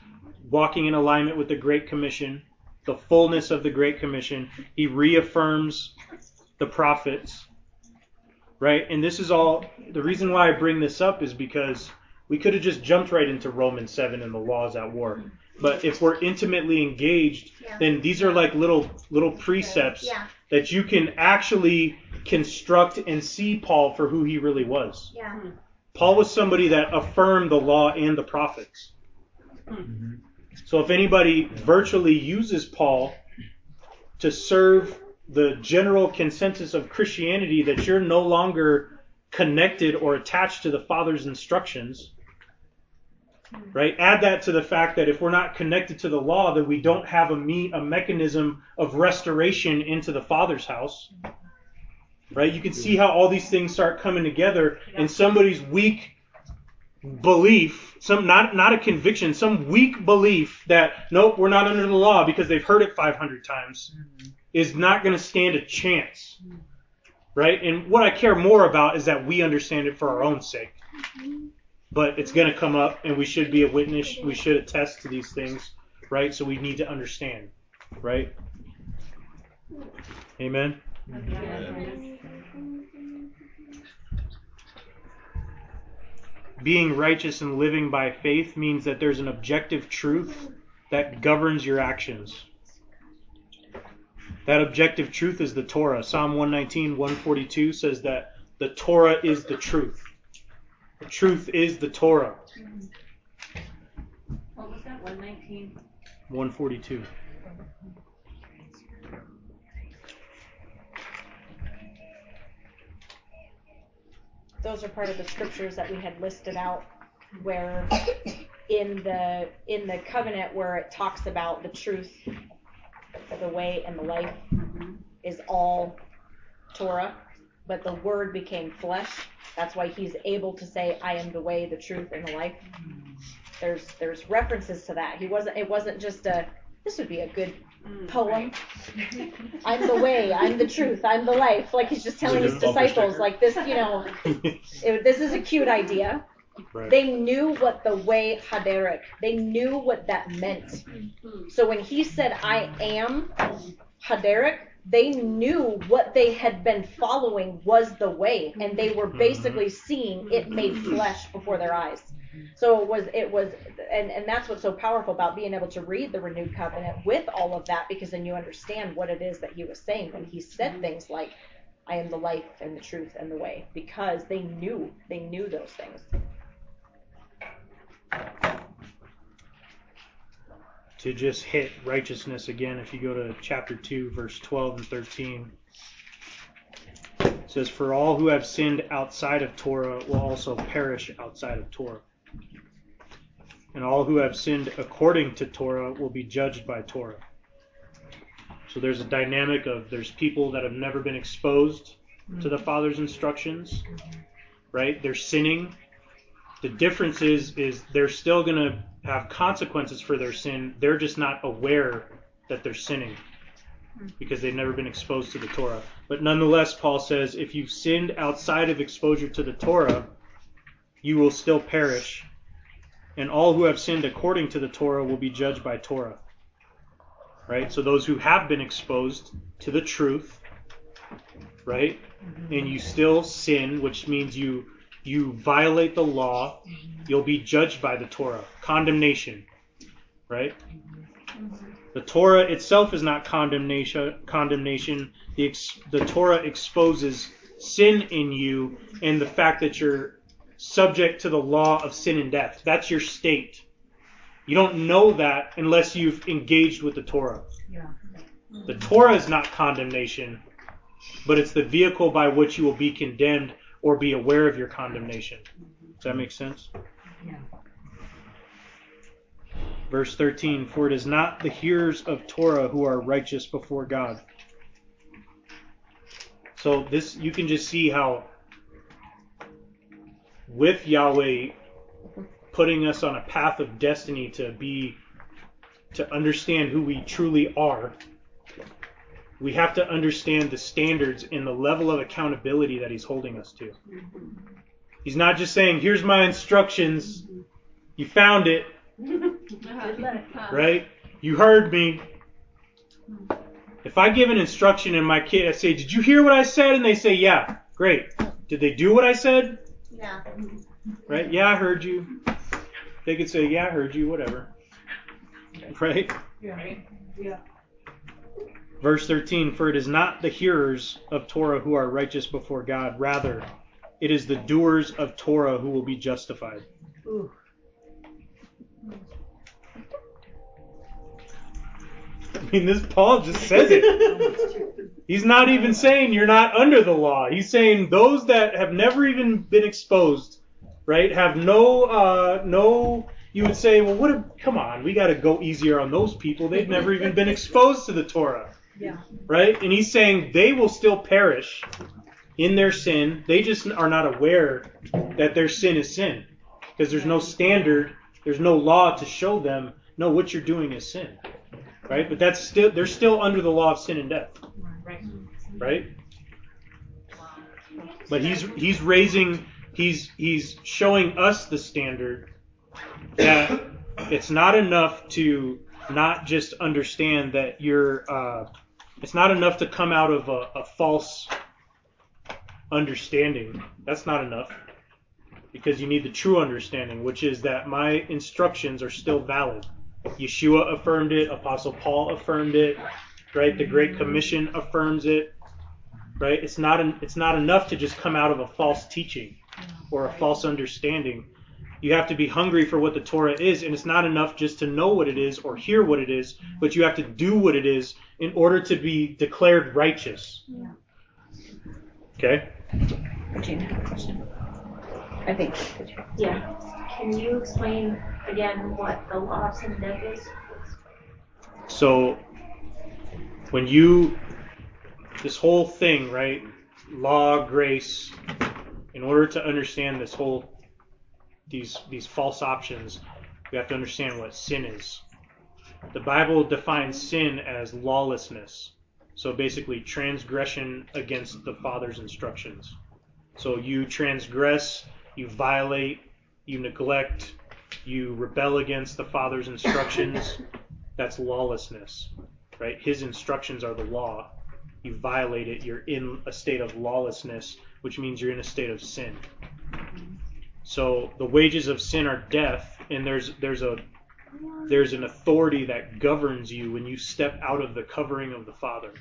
walking in alignment with the Great Commission, the fullness of the Great Commission. He reaffirms the prophets right? And this is all the reason why I bring this up is because we could have just jumped right into Romans 7 and the laws at war. But if we're intimately engaged, Yeah. then these are like little little precepts Yeah. that you can actually construct and see Paul for who he really was. Yeah. Paul was somebody that affirmed the law and the prophets. So if anybody virtually uses Paul to serve the general consensus of Christianity that you're no longer connected or attached to the Father's instructions, right? Add that to the fact that if we're not connected to the law, then we don't have a me a mechanism of restoration into the Father's house. Right? You can see mm-hmm. how all these things start coming together in somebody's weak belief, some not not a conviction, some weak belief that nope, we're not under the law because they've heard it 500 times, mm-hmm. is not going to stand a chance, mm-hmm. right? And what I care more about is that we understand it for our own sake. But it's going to come up, and we should be a witness. We should attest to these things, right? So we need to understand, right? Amen. Being righteous and living by faith means that there's an objective truth that governs your actions. That objective truth is the Torah. Psalm 119, 142 says that the Torah is the truth. The truth is the Torah. What was that? 119? 142. Those are part of the scriptures that we had listed out where in the in the covenant where it talks about the truth the way and the life is all torah but the word became flesh. That's why he's able to say i am the way the truth and the life. There's there's references to that. He wasn't it wasn't just a this would be a good mm, poem i'm the way i'm the truth i'm the life like he's just telling his it a bumper disciples like this you know it, this is a cute idea. right. They knew what the way Haderek, they knew what that meant. So when he said, I am Haderek, they knew what they had been following was the way, and they were basically seeing it made flesh before their eyes. So it was, it was, and, and that's what's so powerful about being able to read the renewed covenant with all of that, because then you understand what it is that he was saying when he said mm-hmm. things like, I am the life and the truth and the way because they knew they knew those things. to just hit righteousness again, if you go to chapter 2, verse 12 and 13, it says, For all who have sinned outside of Torah will also perish outside of Torah. And all who have sinned according to Torah will be judged by Torah. So there's a dynamic of there's people that have never been exposed to the Father's instructions, right? They're sinning. The difference is is they're still going to have consequences for their sin. They're just not aware that they're sinning because they've never been exposed to the Torah. But nonetheless, Paul says if you've sinned outside of exposure to the Torah, you will still perish. And all who have sinned according to the Torah will be judged by Torah. Right? So those who have been exposed to the truth, right? And you still sin, which means you you violate the law, you'll be judged by the Torah. Condemnation, right? The Torah itself is not condemnation. Condemnation. The, the Torah exposes sin in you and the fact that you're subject to the law of sin and death. That's your state. You don't know that unless you've engaged with the Torah. Yeah. The Torah is not condemnation, but it's the vehicle by which you will be condemned or be aware of your condemnation. Does that make sense? Yeah. Verse 13 For it is not the hearers of Torah who are righteous before God. So this you can just see how with Yahweh putting us on a path of destiny to be to understand who we truly are, we have to understand the standards and the level of accountability that he's holding us to. He's not just saying, "Here's my instructions. You found it, right? You heard me." If I give an instruction and my kid, I say, "Did you hear what I said?" and they say, "Yeah." Great. Did they do what I said? Yeah. Right? Yeah, I heard you. They could say, "Yeah, I heard you." Whatever. Right? Yeah. Yeah. Verse 13 For it is not the hearers of Torah who are righteous before God, rather, it is the doers of Torah who will be justified. Ooh. I mean, this Paul just says it. He's not even saying you're not under the law. He's saying those that have never even been exposed, right, have no, uh, no. You would say, well, what? A, come on, we got to go easier on those people. They've never even been exposed to the Torah. Yeah. right? And he's saying they will still perish in their sin. They just are not aware that their sin is sin because there's no standard, there's no law to show them, no, what you're doing is sin, right? But that's still they're still under the law of sin and death, Right. Right? But he's he's raising he's he's showing us the standard that it's not enough to not just understand that you're uh, it's not enough to come out of a, a false understanding. That's not enough. Because you need the true understanding, which is that my instructions are still valid. Yeshua affirmed it, Apostle Paul affirmed it, right? The Great Commission affirms it, right? It's not an, it's not enough to just come out of a false teaching or a false understanding. You have to be hungry for what the Torah is, and it's not enough just to know what it is or hear what it is, but you have to do what it is in order to be declared righteous. Yeah. Okay? Regina had a question. I think. Yeah. Can you explain again what the law of sin and death is? So when you this whole thing, right? Law, grace, in order to understand this whole these these false options, we have to understand what sin is. The Bible defines sin as lawlessness. So basically transgression against the Father's instructions. So you transgress, you violate, you neglect, you rebel against the Father's instructions. That's lawlessness. Right? His instructions are the law. You violate it, you're in a state of lawlessness, which means you're in a state of sin. So the wages of sin are death, and there's there's a there's an authority that governs you when you step out of the covering of the Father.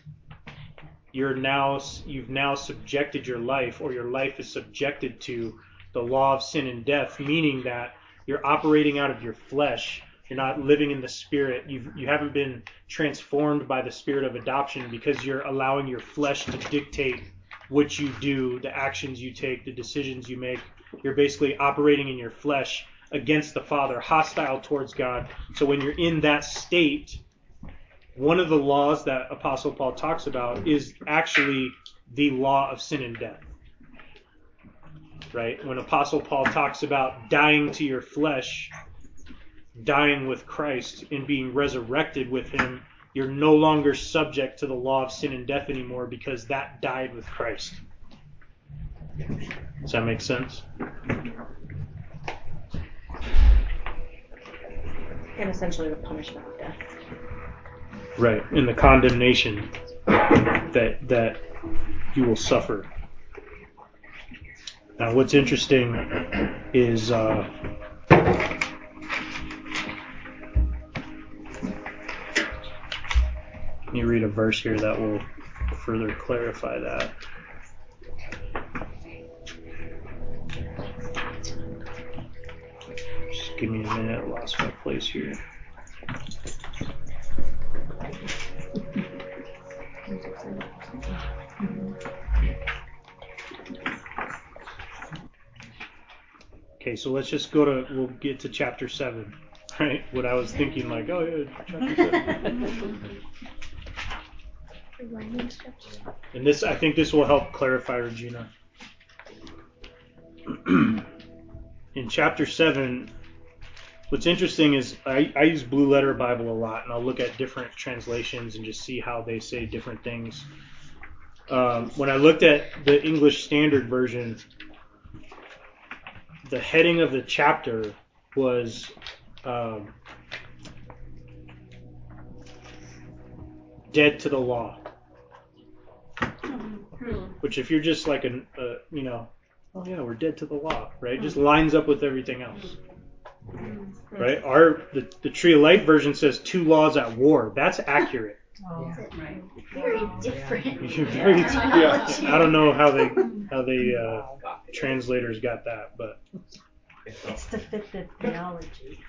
You're now you've now subjected your life, or your life is subjected to the law of sin and death, meaning that you're operating out of your flesh. You're not living in the spirit. You've, you haven't been transformed by the spirit of adoption because you're allowing your flesh to dictate what you do, the actions you take, the decisions you make. You're basically operating in your flesh against the Father, hostile towards God. So when you're in that state, one of the laws that Apostle Paul talks about is actually the law of sin and death. Right? When Apostle Paul talks about dying to your flesh, dying with Christ, and being resurrected with him, you're no longer subject to the law of sin and death anymore because that died with Christ. Does that make sense? And essentially the punishment of death. Right, and the condemnation that that you will suffer. Now, what's interesting is uh, let me read a verse here that will further clarify that. Just give me a minute. I lost my place here. Okay, so let's just go to, we'll get to chapter 7, right? What I was thinking, like, oh yeah, chapter 7. And this, I think this will help clarify, Regina. In chapter 7, what's interesting is I, I use Blue Letter Bible a lot, and I'll look at different translations and just see how they say different things. Um, when I looked at the English Standard Version, the heading of the chapter was um, dead to the law. Which, if you're just like a, uh, you know, oh yeah, we're dead to the law, right? Just lines up with everything else, right? Our the, the Tree of Life version says two laws at war. That's accurate. Oh, Right. Very different. You're very- terminology. I don't know how they how they uh, translators got that, but it's to fit the theology.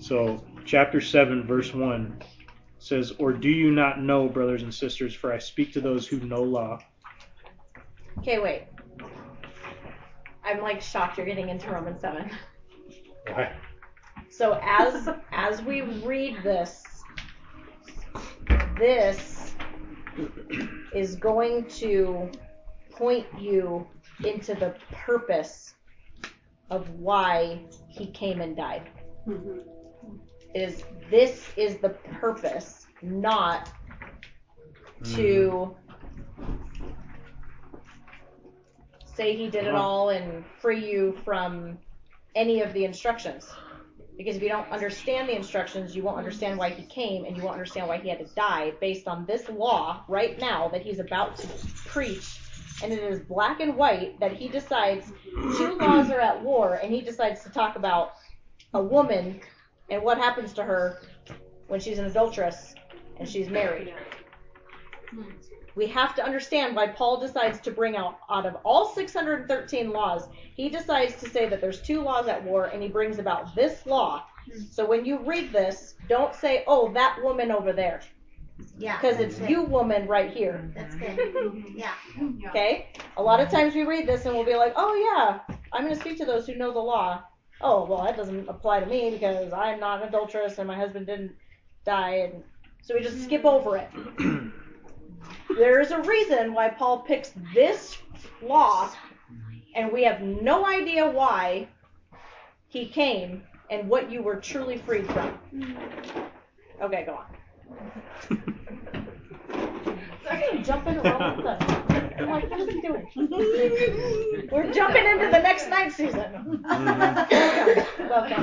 So, chapter 7, verse 1 says, Or do you not know, brothers and sisters, for I speak to those who know law. Okay, wait. I'm like shocked you're getting into Romans 7. Why? So as as we read this, this is going to point you into the purpose of why he came and died. Mm-hmm. Is this is the purpose, not to say he did it all and free you from any of the instructions. Because if you don't understand the instructions, you won't understand why he came and you won't understand why he had to die based on this law right now that he's about to preach. And it is black and white that he decides two laws are at war and he decides to talk about a woman and what happens to her when she's an adulteress and she's married. We have to understand why Paul decides to bring out, out of all 613 laws, he decides to say that there's two laws at war and he brings about this law. So when you read this, don't say, oh, that woman over there, Yeah. because it's that's you woman right here. That's good. Yeah. Okay? A lot of times we read this and we'll be like, oh, yeah, I'm going to speak to those who know the law. Oh, well, that doesn't apply to me because I'm not an adulteress and my husband didn't die. And so we just skip over it. There is a reason why Paul picks this law, and we have no idea why he came and what you were truly freed from. Okay, go on. Sorry, jumping around with the. I'm like, what is he doing? We're jumping into the next night season. Welcome. Welcome.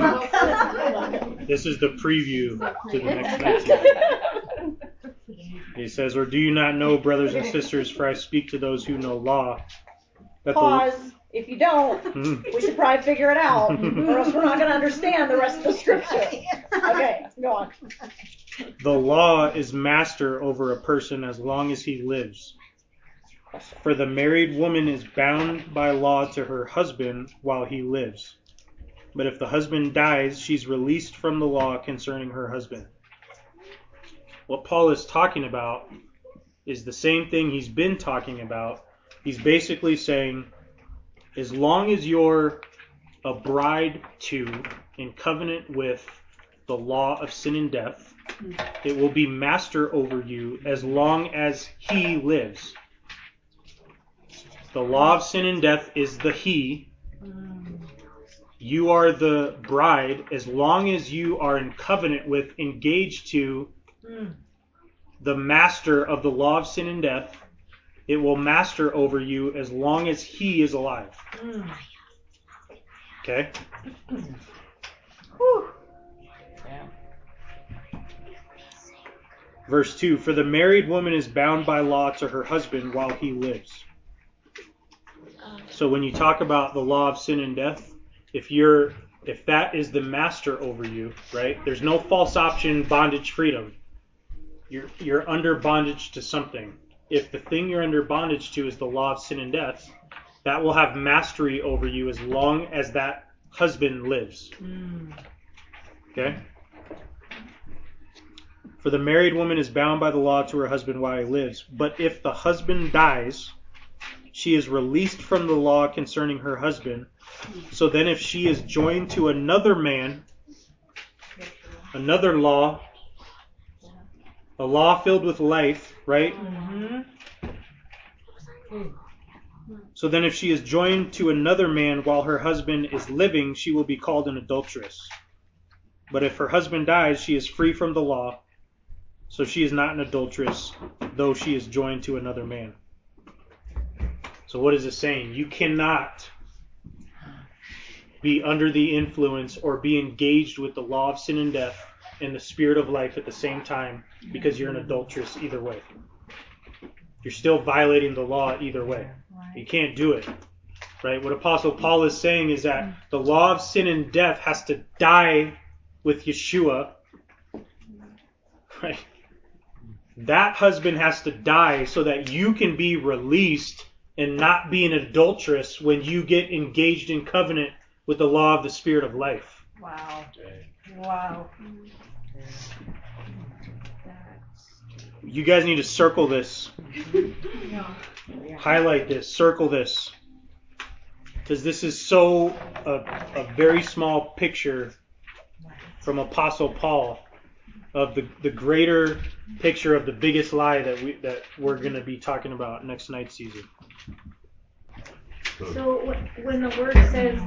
Welcome. This is the preview to the next night. Season. He says, Or do you not know, brothers and sisters, for I speak to those who know law, that the, Pause. If you don't, Mhm. we should probably figure it out, or else we're not going to understand the rest of the scripture. Okay, go on. the law is master over a person as long as he lives. For the married woman is bound by law to her husband while he lives. But if the husband dies, she's released from the law concerning her husband. What Paul is talking about is the same thing he's been talking about. He's basically saying, as long as you're a bride to, in covenant with the law of sin and death, it will be master over you as long as he lives. The law of sin and death is the he. You are the bride as long as you are in covenant with, engaged to the master of the law of sin and death. It will master over you as long as he is alive. Okay? Verse 2 For the married woman is bound by law to her husband while he lives. So when you talk about the law of sin and death, if you're if that is the master over you, right? There's no false option bondage freedom. You're you're under bondage to something. If the thing you're under bondage to is the law of sin and death, that will have mastery over you as long as that husband lives. Okay? For the married woman is bound by the law to her husband while he lives. But if the husband dies, she is released from the law concerning her husband. So then, if she is joined to another man, another law, a law filled with life, right? So then, if she is joined to another man while her husband is living, she will be called an adulteress. But if her husband dies, she is free from the law, so she is not an adulteress, though she is joined to another man. So, what is it saying? You cannot be under the influence or be engaged with the law of sin and death and the spirit of life at the same time because you're an adulteress either way. You're still violating the law either way. You can't do it. Right? What Apostle Paul is saying is that the law of sin and death has to die with Yeshua. Right? That husband has to die so that you can be released and not be an adulteress when you get engaged in covenant with the law of the spirit of life. Wow. Wow. You guys need to circle this. Highlight this, circle this. Because this is so a, a very small picture from Apostle Paul of the, the greater picture of the biggest lie that we that we're gonna be talking about next night season. So wh- when the word says,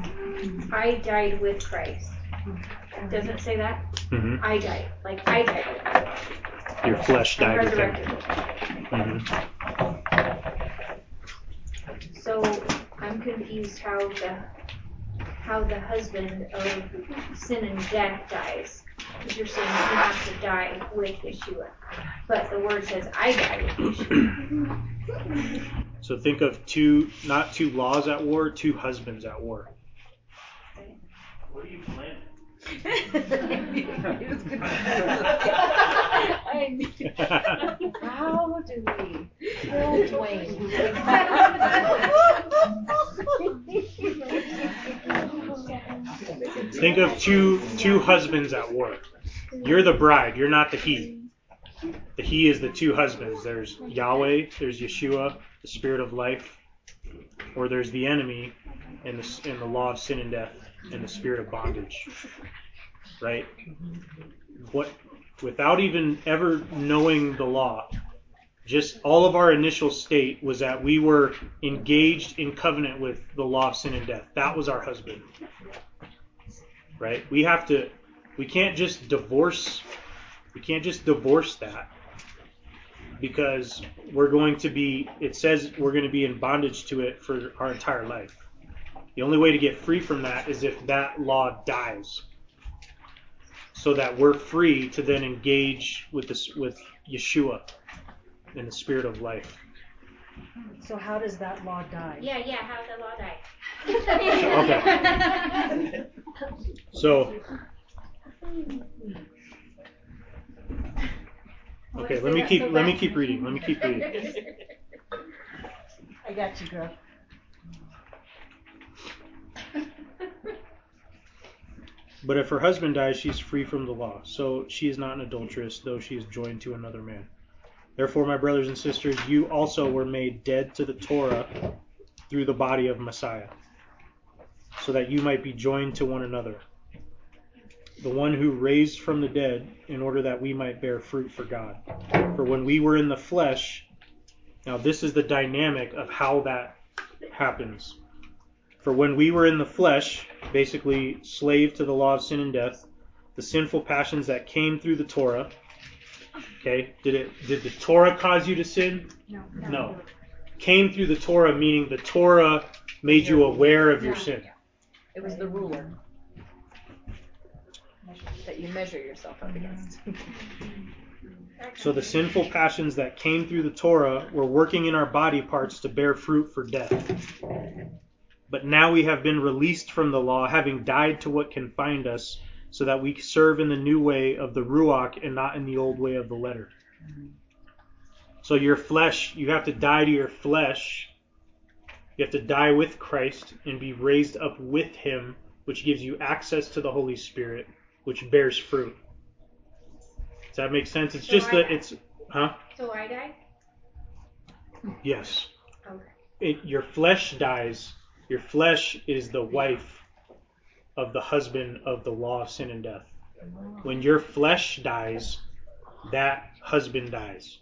I died with Christ, does it say that? hmm I died. Like I died with Christ. Your flesh died with him. resurrected with Him. hmm So I'm confused how the how the husband of sin and death dies. Because you're saying that you have to die with Yeshua. But the word says I die with Yeshua. So think of two, not two laws at war, two husbands at war. What are you planning? How do we kill Dwayne? Think of two two husbands at war. You're the bride. You're not the he. The he is the two husbands. There's Yahweh. There's Yeshua, the Spirit of life, or there's the enemy, and the and the law of sin and death, and the spirit of bondage. Right? What? Without even ever knowing the law, just all of our initial state was that we were engaged in covenant with the law of sin and death. That was our husband. Right? We have to we can't just divorce we can't just divorce that because we're going to be it says we're going to be in bondage to it for our entire life. The only way to get free from that is if that law dies. So that we're free to then engage with this with Yeshua in the spirit of life. So how does that law die? Yeah, yeah, how does the law die. Okay. So Okay, let me keep let me keep reading. Let me keep reading. I got you, girl. But if her husband dies, she is free from the law. So she is not an adulteress, though she is joined to another man. Therefore, my brothers and sisters, you also were made dead to the Torah through the body of Messiah, so that you might be joined to one another. The one who raised from the dead, in order that we might bear fruit for God. For when we were in the flesh, now this is the dynamic of how that happens. For when we were in the flesh, basically slave to the law of sin and death, the sinful passions that came through the Torah. Okay, did it? Did the Torah cause you to sin? No. No. Came through the Torah, meaning the Torah made you aware of your sin. It was the ruler that you measure yourself up against. So the sinful passions that came through the Torah were working in our body parts to bear fruit for death. But now we have been released from the law, having died to what confined us, so that we serve in the new way of the Ruach and not in the old way of the letter. So your flesh, you have to die to your flesh. You have to die with Christ and be raised up with Him, which gives you access to the Holy Spirit, which bears fruit. Does that make sense? It's So just I that die. it's, huh? So I die? Yes. Okay. It, your flesh dies. Your flesh is the wife of the husband of the law of sin and death. When your flesh dies, that husband dies.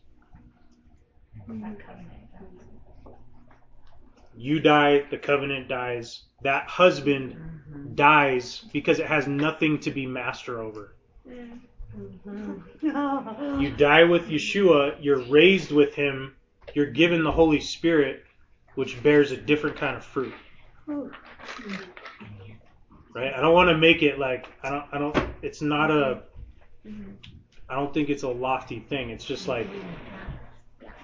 You die, the covenant dies. That husband dies because it has nothing to be master over. You die with Yeshua, you're raised with him, you're given the Holy Spirit, which bears a different kind of fruit. Right? I don't want to make it like I don't I don't it's not a I don't think it's a lofty thing. It's just like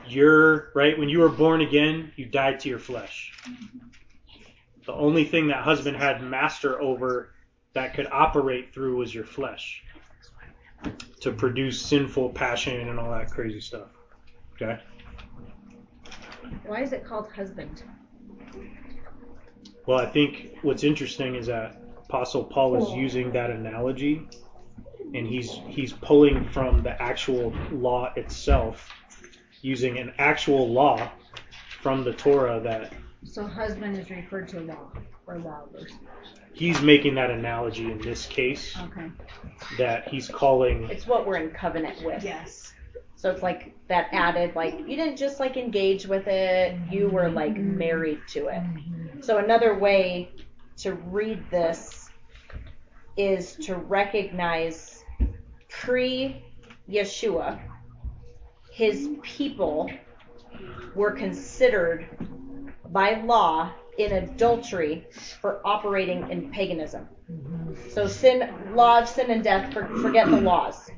you're right when you were born again, you died to your flesh. The only thing that husband had master over that could operate through was your flesh to produce sinful passion and all that crazy stuff. Okay? Why is it called husband? Well, I think what's interesting is that Apostle Paul is using that analogy and he's he's pulling from the actual law itself using an actual law from the Torah that So husband is referred to law or law verse. he's making that analogy in this case Okay. that he's calling It's what we're in covenant with. Yes. So it's like that added, like you didn't just like engage with it, you were like married to it. So another way to read this is to recognize pre Yeshua, his people were considered by law in adultery for operating in paganism. So sin, law of sin and death, for, forget the laws.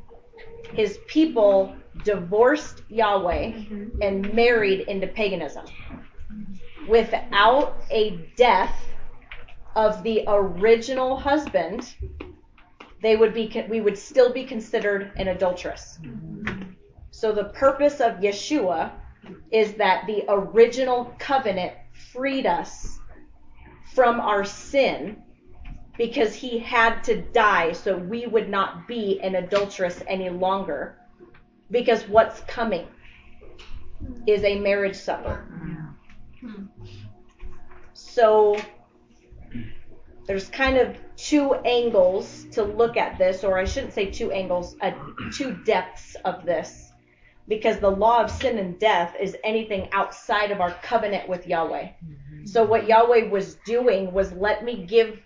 His people divorced Yahweh mm-hmm. and married into paganism without a death of the original husband, they would be we would still be considered an adulteress. Mm-hmm. So the purpose of Yeshua is that the original covenant freed us from our sin because he had to die so we would not be an adulteress any longer because what's coming is a marriage supper. So there's kind of two angles to look at this, or I shouldn't say two angles, uh, two depths of this, because the law of sin and death is anything outside of our covenant with Yahweh. So what Yahweh was doing was let me give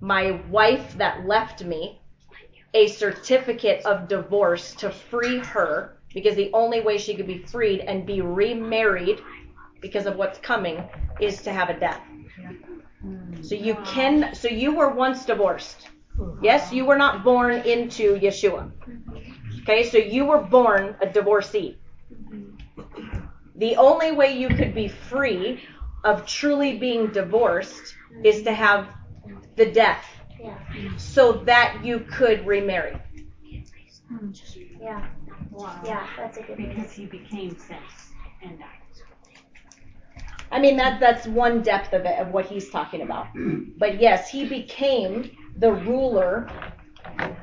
my wife that left me a certificate of divorce to free her because the only way she could be freed and be remarried because of what's coming is to have a death. So you can so you were once divorced. Yes, you were not born into Yeshua. Okay, so you were born a divorcee. The only way you could be free of truly being divorced is to have the death Yeah. so that you could remarry. Yeah. Wow. Yeah. That's a good one. Because he became sin and died. I mean that that's one depth of it of what he's talking about. But yes, he became the ruler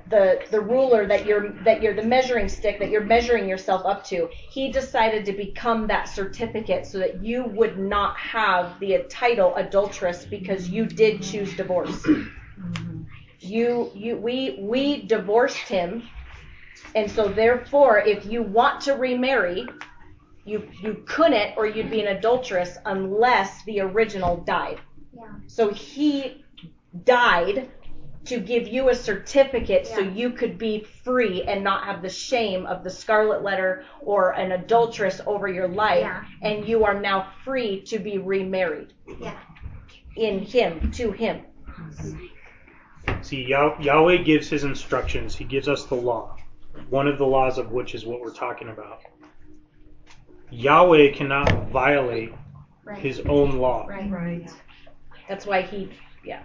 the the ruler that you're that you're the measuring stick that you're measuring yourself up to. He decided to become that certificate so that you would not have the title adulteress because you did choose divorce. You you we we divorced him and so therefore if you want to remarry you you couldn't or you'd be an adulteress unless the original died. Yeah. So he died to give you a certificate so you could be free and not have the shame of the scarlet letter or an adulteress over your life Yeah. and you are now free to be remarried Yeah. in him to him. See, Yah- Yahweh gives his instructions. He gives us the law. one of the laws of which is what we're talking about. Yahweh cannot violate Right. his own law. Right. Right. That's why he, yeah.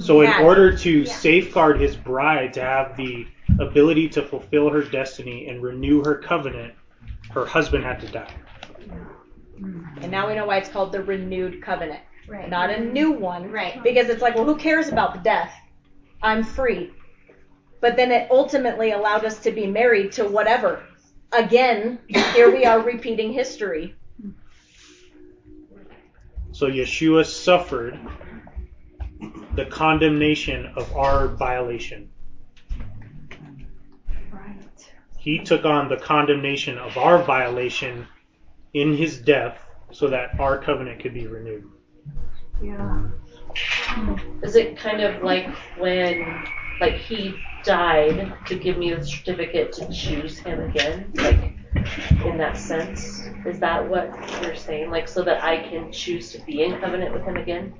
So, in order to Yeah. safeguard his bride to have the ability to fulfill her destiny and renew her covenant, her husband had to die. Mm-hmm. And now we know why it's called the renewed covenant. Right. Not a new one. Right. Because it's like, well, who cares about the death? I'm free. But then it ultimately allowed us to be married to whatever. Again, here we are repeating history. So, Yeshua suffered the condemnation of our violation. Right. He took on the condemnation of our violation in his death so that our covenant could be renewed. Yeah. Is it kind of like when, like, he died to give me the certificate to choose him again? Like, in that sense? Is that what you're saying? Like, so that I can choose to be in covenant with him again?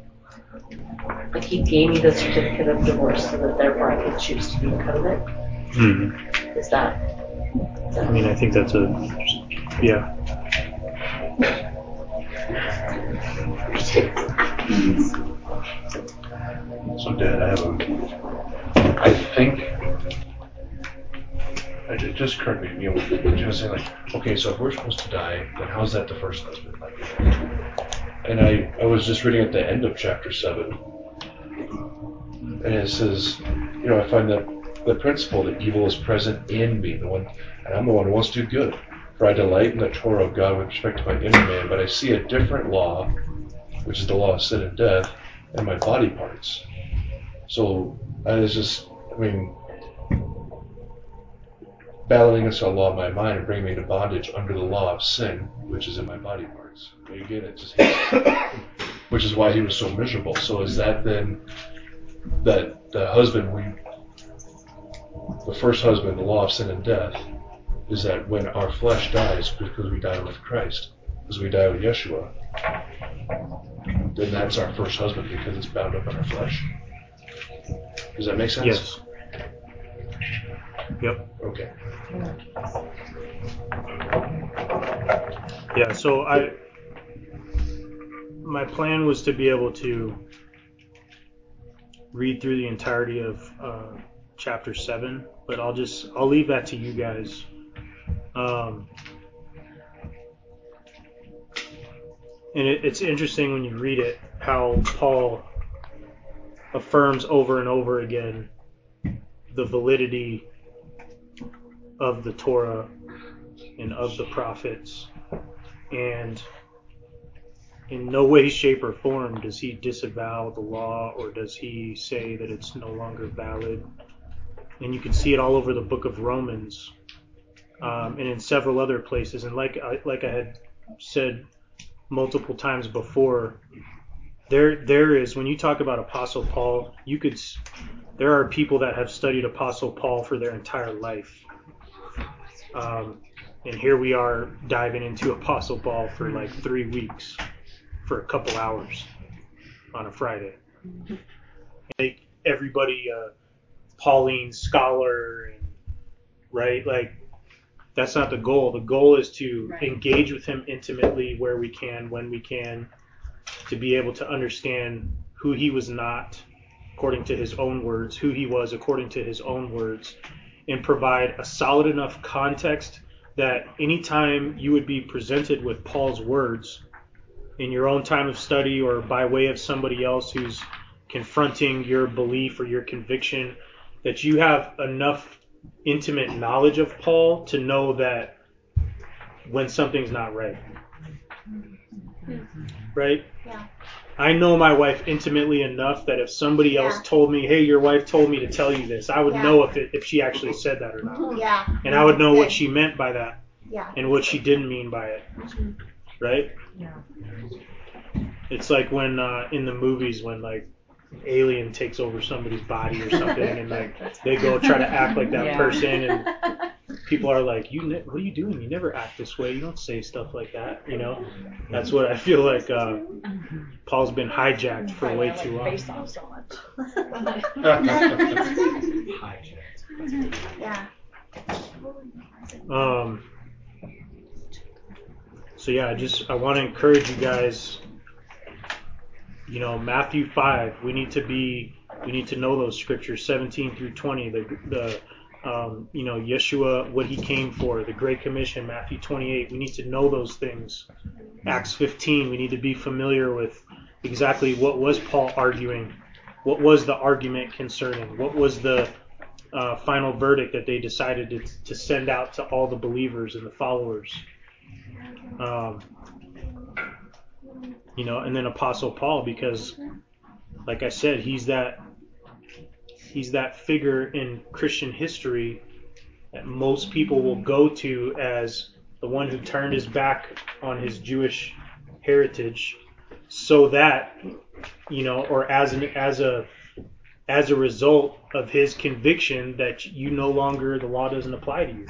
Like, he gave me the certificate of divorce so that therefore I could choose to be in covenant? Hmm. Is that? Is I mean, I think that's a yeah. So, Dad, I have a. I think. I ju- just occurred to me, you know, saying, like, okay, so if we're supposed to die, then how's that the first husband? Like, and I, I was just reading at the end of chapter 7, and it says, you know, I find that the principle that evil is present in me, the one, and I'm the one who wants to do good. For I delight in the Torah of God with respect to my inner man, but I see a different law, which is the law of sin and death, in my body parts. So I was just, I mean, battling against the law of my mind and bringing me into bondage under the law of sin, which is in my body parts. And again, it just which is why he was so miserable. So is that then that the husband we, the first husband, the law of sin and death, is that when our flesh dies because we die with Christ, because we die with Yeshua, then that's our first husband because it's bound up in our flesh. Does that make sense? Yes. Yep. Okay. Yeah. So I, my plan was to be able to read through the entirety of uh, chapter seven, but I'll just I'll leave that to you guys. Um, and it, it's interesting when you read it how Paul affirms over and over again the validity of the Torah and of the prophets. And in no way, shape, or form does he disavow the law or does he say that it's no longer valid. And you can see it all over the book of Romans um, and in several other places. And like I, like I had said multiple times before, there there is when you talk about Apostle Paul, you could there are people that have studied Apostle Paul for their entire life. Um, and here we are diving into Apostle Paul for like three weeks for a couple hours on a Friday. Make everybody a Pauline scholar, and, right? Like that's not the goal. The goal is to Right. engage with him intimately where we can, when we can, to be able to understand who he was not according to his own words, who he was according to his own words, and provide a solid enough context that anytime you would be presented with Paul's words in your own time of study or by way of somebody else who's confronting your belief or your conviction, that you have enough intimate knowledge of Paul to know that when something's not right. Right? Yeah. I know my wife intimately enough that if somebody else told me, "Hey, your wife told me to tell you this," I would Yeah. know if it, if she actually said that or not, Yeah. and I would know what she meant by that Yeah. and what she didn't mean by it. Right? Yeah. It's like when uh, in the movies when like alien takes over somebody's body or something, and like they go try to act like that Yeah. person, and people are like, "You, ne- what are you doing? You never act this way. You don't say stuff like that." You know, that's what I feel like. Uh, Paul's been hijacked for way too long. face off so much. Yeah. Um, so yeah, I just I want to encourage you guys. You know, Matthew five. We need to be. We need to know those scriptures, 17 through 20. The the um, you know Yeshua, what he came for, the Great Commission, Matthew 28. We need to know those things. Acts 15. We need to be familiar with exactly what was Paul arguing, what was the argument concerning, what was the uh, final verdict that they decided to, to send out to all the believers and the followers. Um, you know, and then Apostle Paul, because, like I said, he's that he's that figure in Christian history that most people will go to as the one who turned his back on his Jewish heritage, so that you know, or as an as a as a result of his conviction that you no longer the law doesn't apply to you.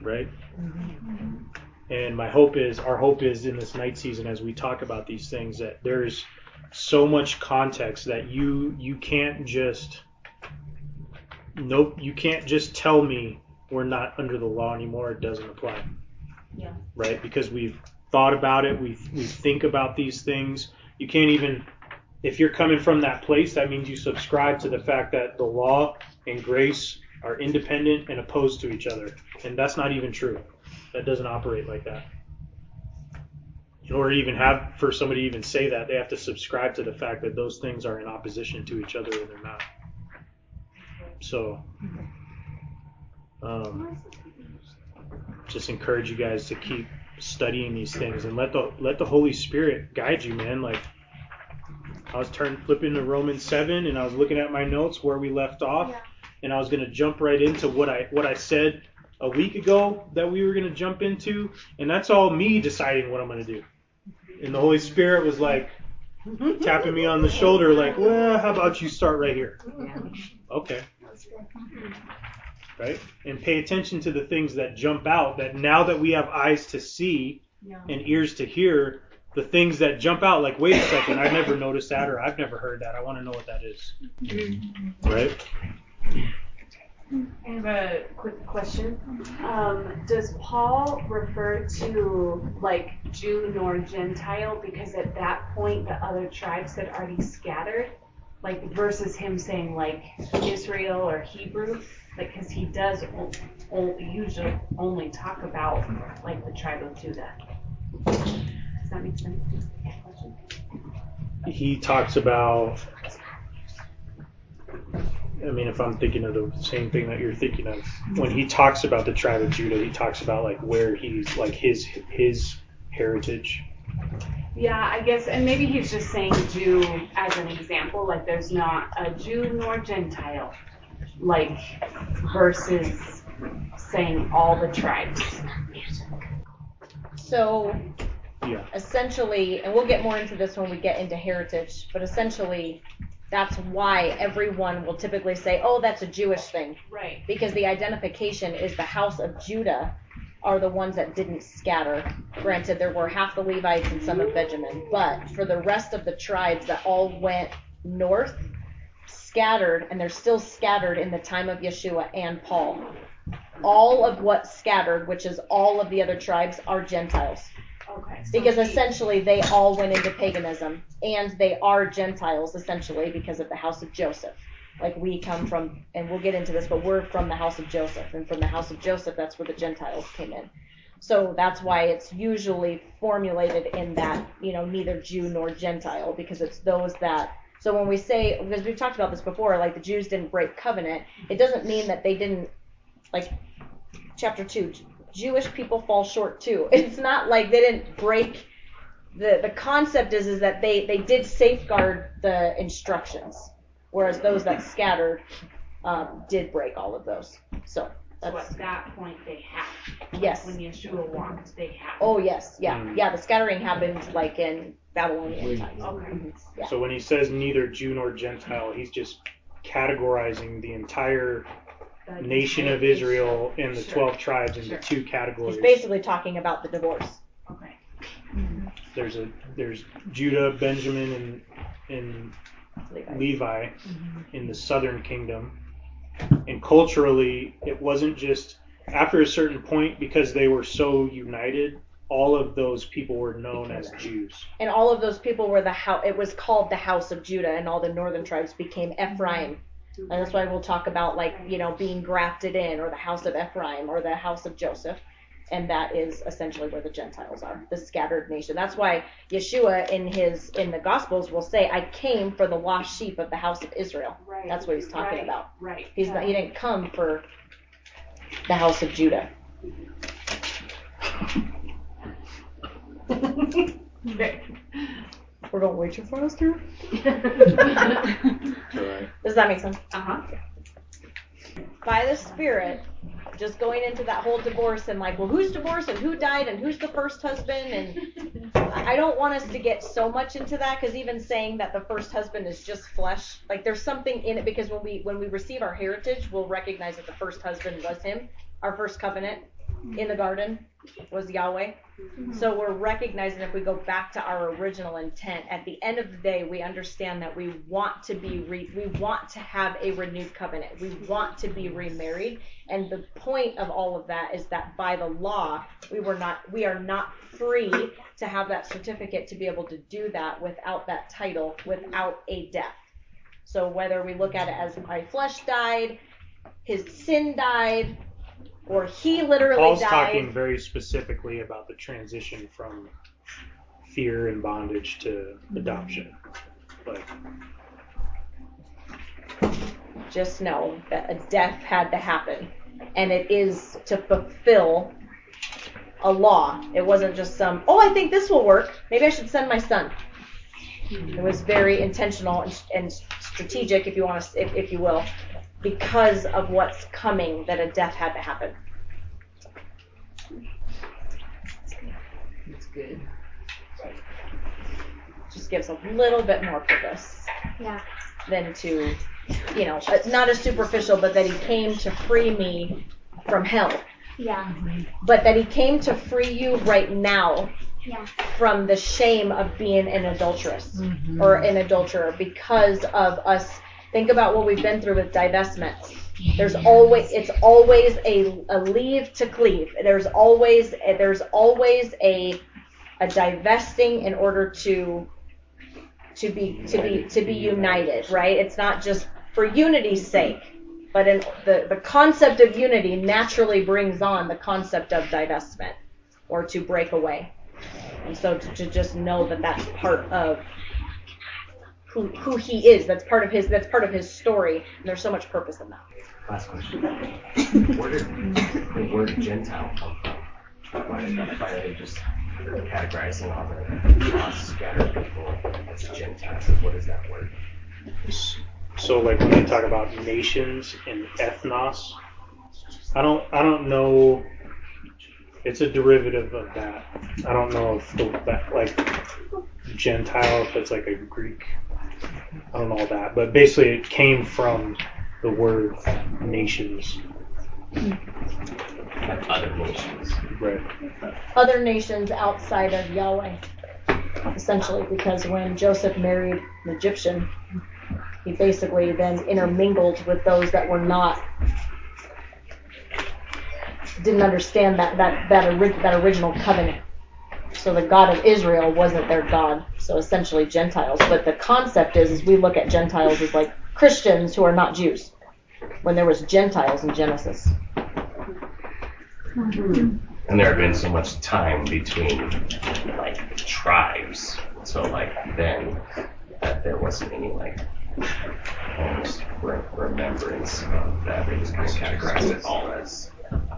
Right? Mm-hmm. And my hope is our hope is in this night season as we talk about these things that there's so much context that you you can't just nope you can't just tell me we're not under the law anymore it doesn't apply. Yeah. right? Because we've thought about it we we think about these things. You can't even if you're coming from that place that means you subscribe to the fact that the law and grace are independent and opposed to each other. And that's not even true that doesn't operate like that in order to even have for somebody to even say that, they have to subscribe to the fact that those things are in opposition to each other and they're not. So, um, just encourage you guys to keep studying these things and let the let the Holy Spirit guide you, man. Like I was turning flipping to Romans seven and I was looking at my notes where we left off, and I was gonna jump right into what I what I said a week ago that we were gonna jump into, and that's all me deciding what I'm gonna do and the Holy Spirit was like tapping me on the shoulder, like, well, how about you start right here? Okay. Right? And pay attention to the things that jump out, that now that we have eyes to see and ears to hear, the things that jump out, like, wait a second, I've never noticed that or I've never heard that. I want to know what that is. Mm-hmm. Right? I have a quick question. Um, does Paul refer to like Jew nor Gentile because at that point the other tribes had already scattered? Like versus him saying like Israel or Hebrew? Like, because he does o- o- usually only talk about like the tribe of Judah. Does that make sense? Question? He talks about. I mean, if I'm thinking of the same thing that you're thinking of, when he talks about the tribe of Judah, he talks about like where he's like his his heritage. Yeah, I guess, and maybe he's just saying Jew as an example, like there's not a Jew nor Gentile, like versus saying all the tribes. So Yeah. essentially, and we'll get more into this when we get into heritage, but essentially, that's why everyone will typically say, oh, that's a Jewish thing. Right. Because the identification is the house of Judah are the ones that didn't scatter. Granted, there were half the Levites and some of Benjamin, but for the rest of the tribes that all went north, scattered, and they're still scattered in the time of Yeshua and Paul. All of what scattered, which is all of the other tribes, are Gentiles. Okay. so Because he- essentially they all went into paganism, and they are Gentiles essentially because of the house of Joseph. Like we come from, and we'll get into this, but we're from the house of Joseph, and from the house of Joseph, that's where the Gentiles came in. So that's why it's usually formulated in that, you know, neither Jew nor Gentile, because it's those that. So when we say, because we've talked about this before, like the Jews didn't break covenant, it doesn't mean that they didn't, like, chapter 2, Jewish people fall short too. It's not like they didn't break the the concept is is that they they did safeguard the instructions, whereas those that scattered um, did break all of those. So So that's at that point they have. yes. When Yeshua walked, they have. Oh yes, yeah, Mm. yeah. The scattering happened like in Babylonian times. Okay. Mhm, Yeah. So when he says neither Jew nor Gentile, he's just categorizing the entire The nation of Israel and the Sure. 12 tribes into Sure. two categories. He's basically talking about the divorce. Okay. There's a there's Judah, Benjamin, and and Levites. Levi in the southern kingdom, And culturally, it wasn't just after a certain point because they were so united. All of those people were known as Jews. And all of those people were the house. It was called the house of Judah, and all the northern tribes became Ephraim. And that's why we'll talk about like you know being grafted in, or the house of Ephraim, or the house of Joseph. And that is essentially where the Gentiles are, the scattered nation. That's why Yeshua in his in the Gospels will say, "I came for the lost sheep of the house of Israel." Right. That's what he's talking right, about. Right. He's not, he didn't come for the house of Judah. Okay. We're going way too fast here. Right. Does that make sense? Uh huh. By the Spirit, just going into that whole divorce and like, well, who's divorced and who died and who's the first husband and I don't want us to get so much into that because even saying that the first husband is just flesh, like there's something in it because when we when we receive our heritage, we'll recognize that the first husband was him. Our first covenant in the garden was Yahweh. Mm-hmm. So we're recognizing if we go back to our original intent, at the end of the day, we understand that we want to be re- we want to have a renewed covenant. We want to be remarried, and the point of all of that is that by the law, we were not we are not free to have that certificate to be able to do that without that title, without a death. So whether we look at it as my flesh died, his sin died, or he literally Paul's died. talking very specifically about the transition from fear and bondage to adoption. Like, just know that a death had to happen. And it is to fulfill a law. It wasn't just some, oh, I think this will work. Maybe I should send my son. It was very intentional and, and strategic, if you want to, if, if you will, because of what's coming that a death had to happen. That's good. Just gives a little bit more purpose Yeah. than to, you know, not as superficial, but that he came to free me from hell. Yeah. But that he came to free you right now Yeah. from the shame of being an adulteress mm-hmm. or an adulterer because of us. Think about what we've been through with divestment. There's always it's always a, a leave to cleave. There's always there's always a a divesting in order to to be to be to be united, right? It's not just for unity's sake, but in the the concept of unity naturally brings on the concept of divestment or to break away. And so to, to just know that that's part of who, who he is. That's part of his. That's part of his story. And there's so much purpose in that. Last question. Where did the word Gentile come from? Why did, why did they just categorizing all the lost, scattered people as Gentiles? What is that word? so like when they talk about nations and ethnos, I don't I don't know. It's a derivative of that. I don't know if the, that like Gentile if it's like a Greek. I don't know that, but basically it came from the word nations. Like other nations. Right. Other nations outside of Yahweh, essentially, because when Joseph married an Egyptian, he basically then intermingled with those that were not didn't understand that that that, ori- that original covenant. So the God of Israel wasn't their God. So essentially Gentiles. But the concept is, is we look at Gentiles as like Christians who are not Jews, when there was Gentiles in Genesis. And there had been so much time between like tribes. So like then that there wasn't any like almost re- remembrance of that. They just kind of categorized it all as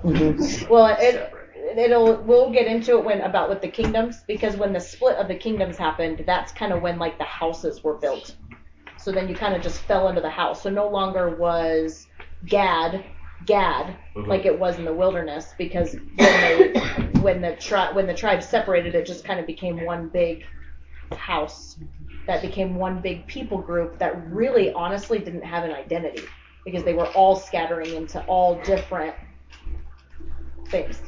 mm-hmm. Well, it. It'll we'll get into it when about with the kingdoms because when the split of the kingdoms happened, that's kind of when like the houses were built. So then you kind of just fell into the house. So no longer was Gad Gad Mhm. like it was in the wilderness because when they when the tri- when the tribes separated, it just kind of became one big house that became one big people group that really honestly didn't have an identity because they were all scattering into all different things.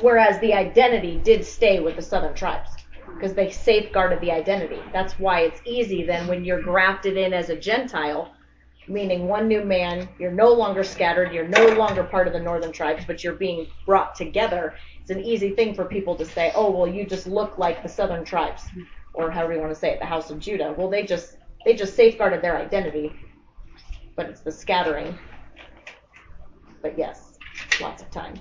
Whereas the identity did stay with the southern tribes because they safeguarded the identity. That's why it's easy then when you're grafted in as a Gentile meaning one new man. You're no longer scattered. You're no longer part of the northern tribes, but you're being brought together. It's an easy thing for people to say, oh, well, you just look like the southern tribes, or however you want to say it, the house of Judah. Well, they just they just safeguarded their identity, but it's the scattering. But yes, lots of time.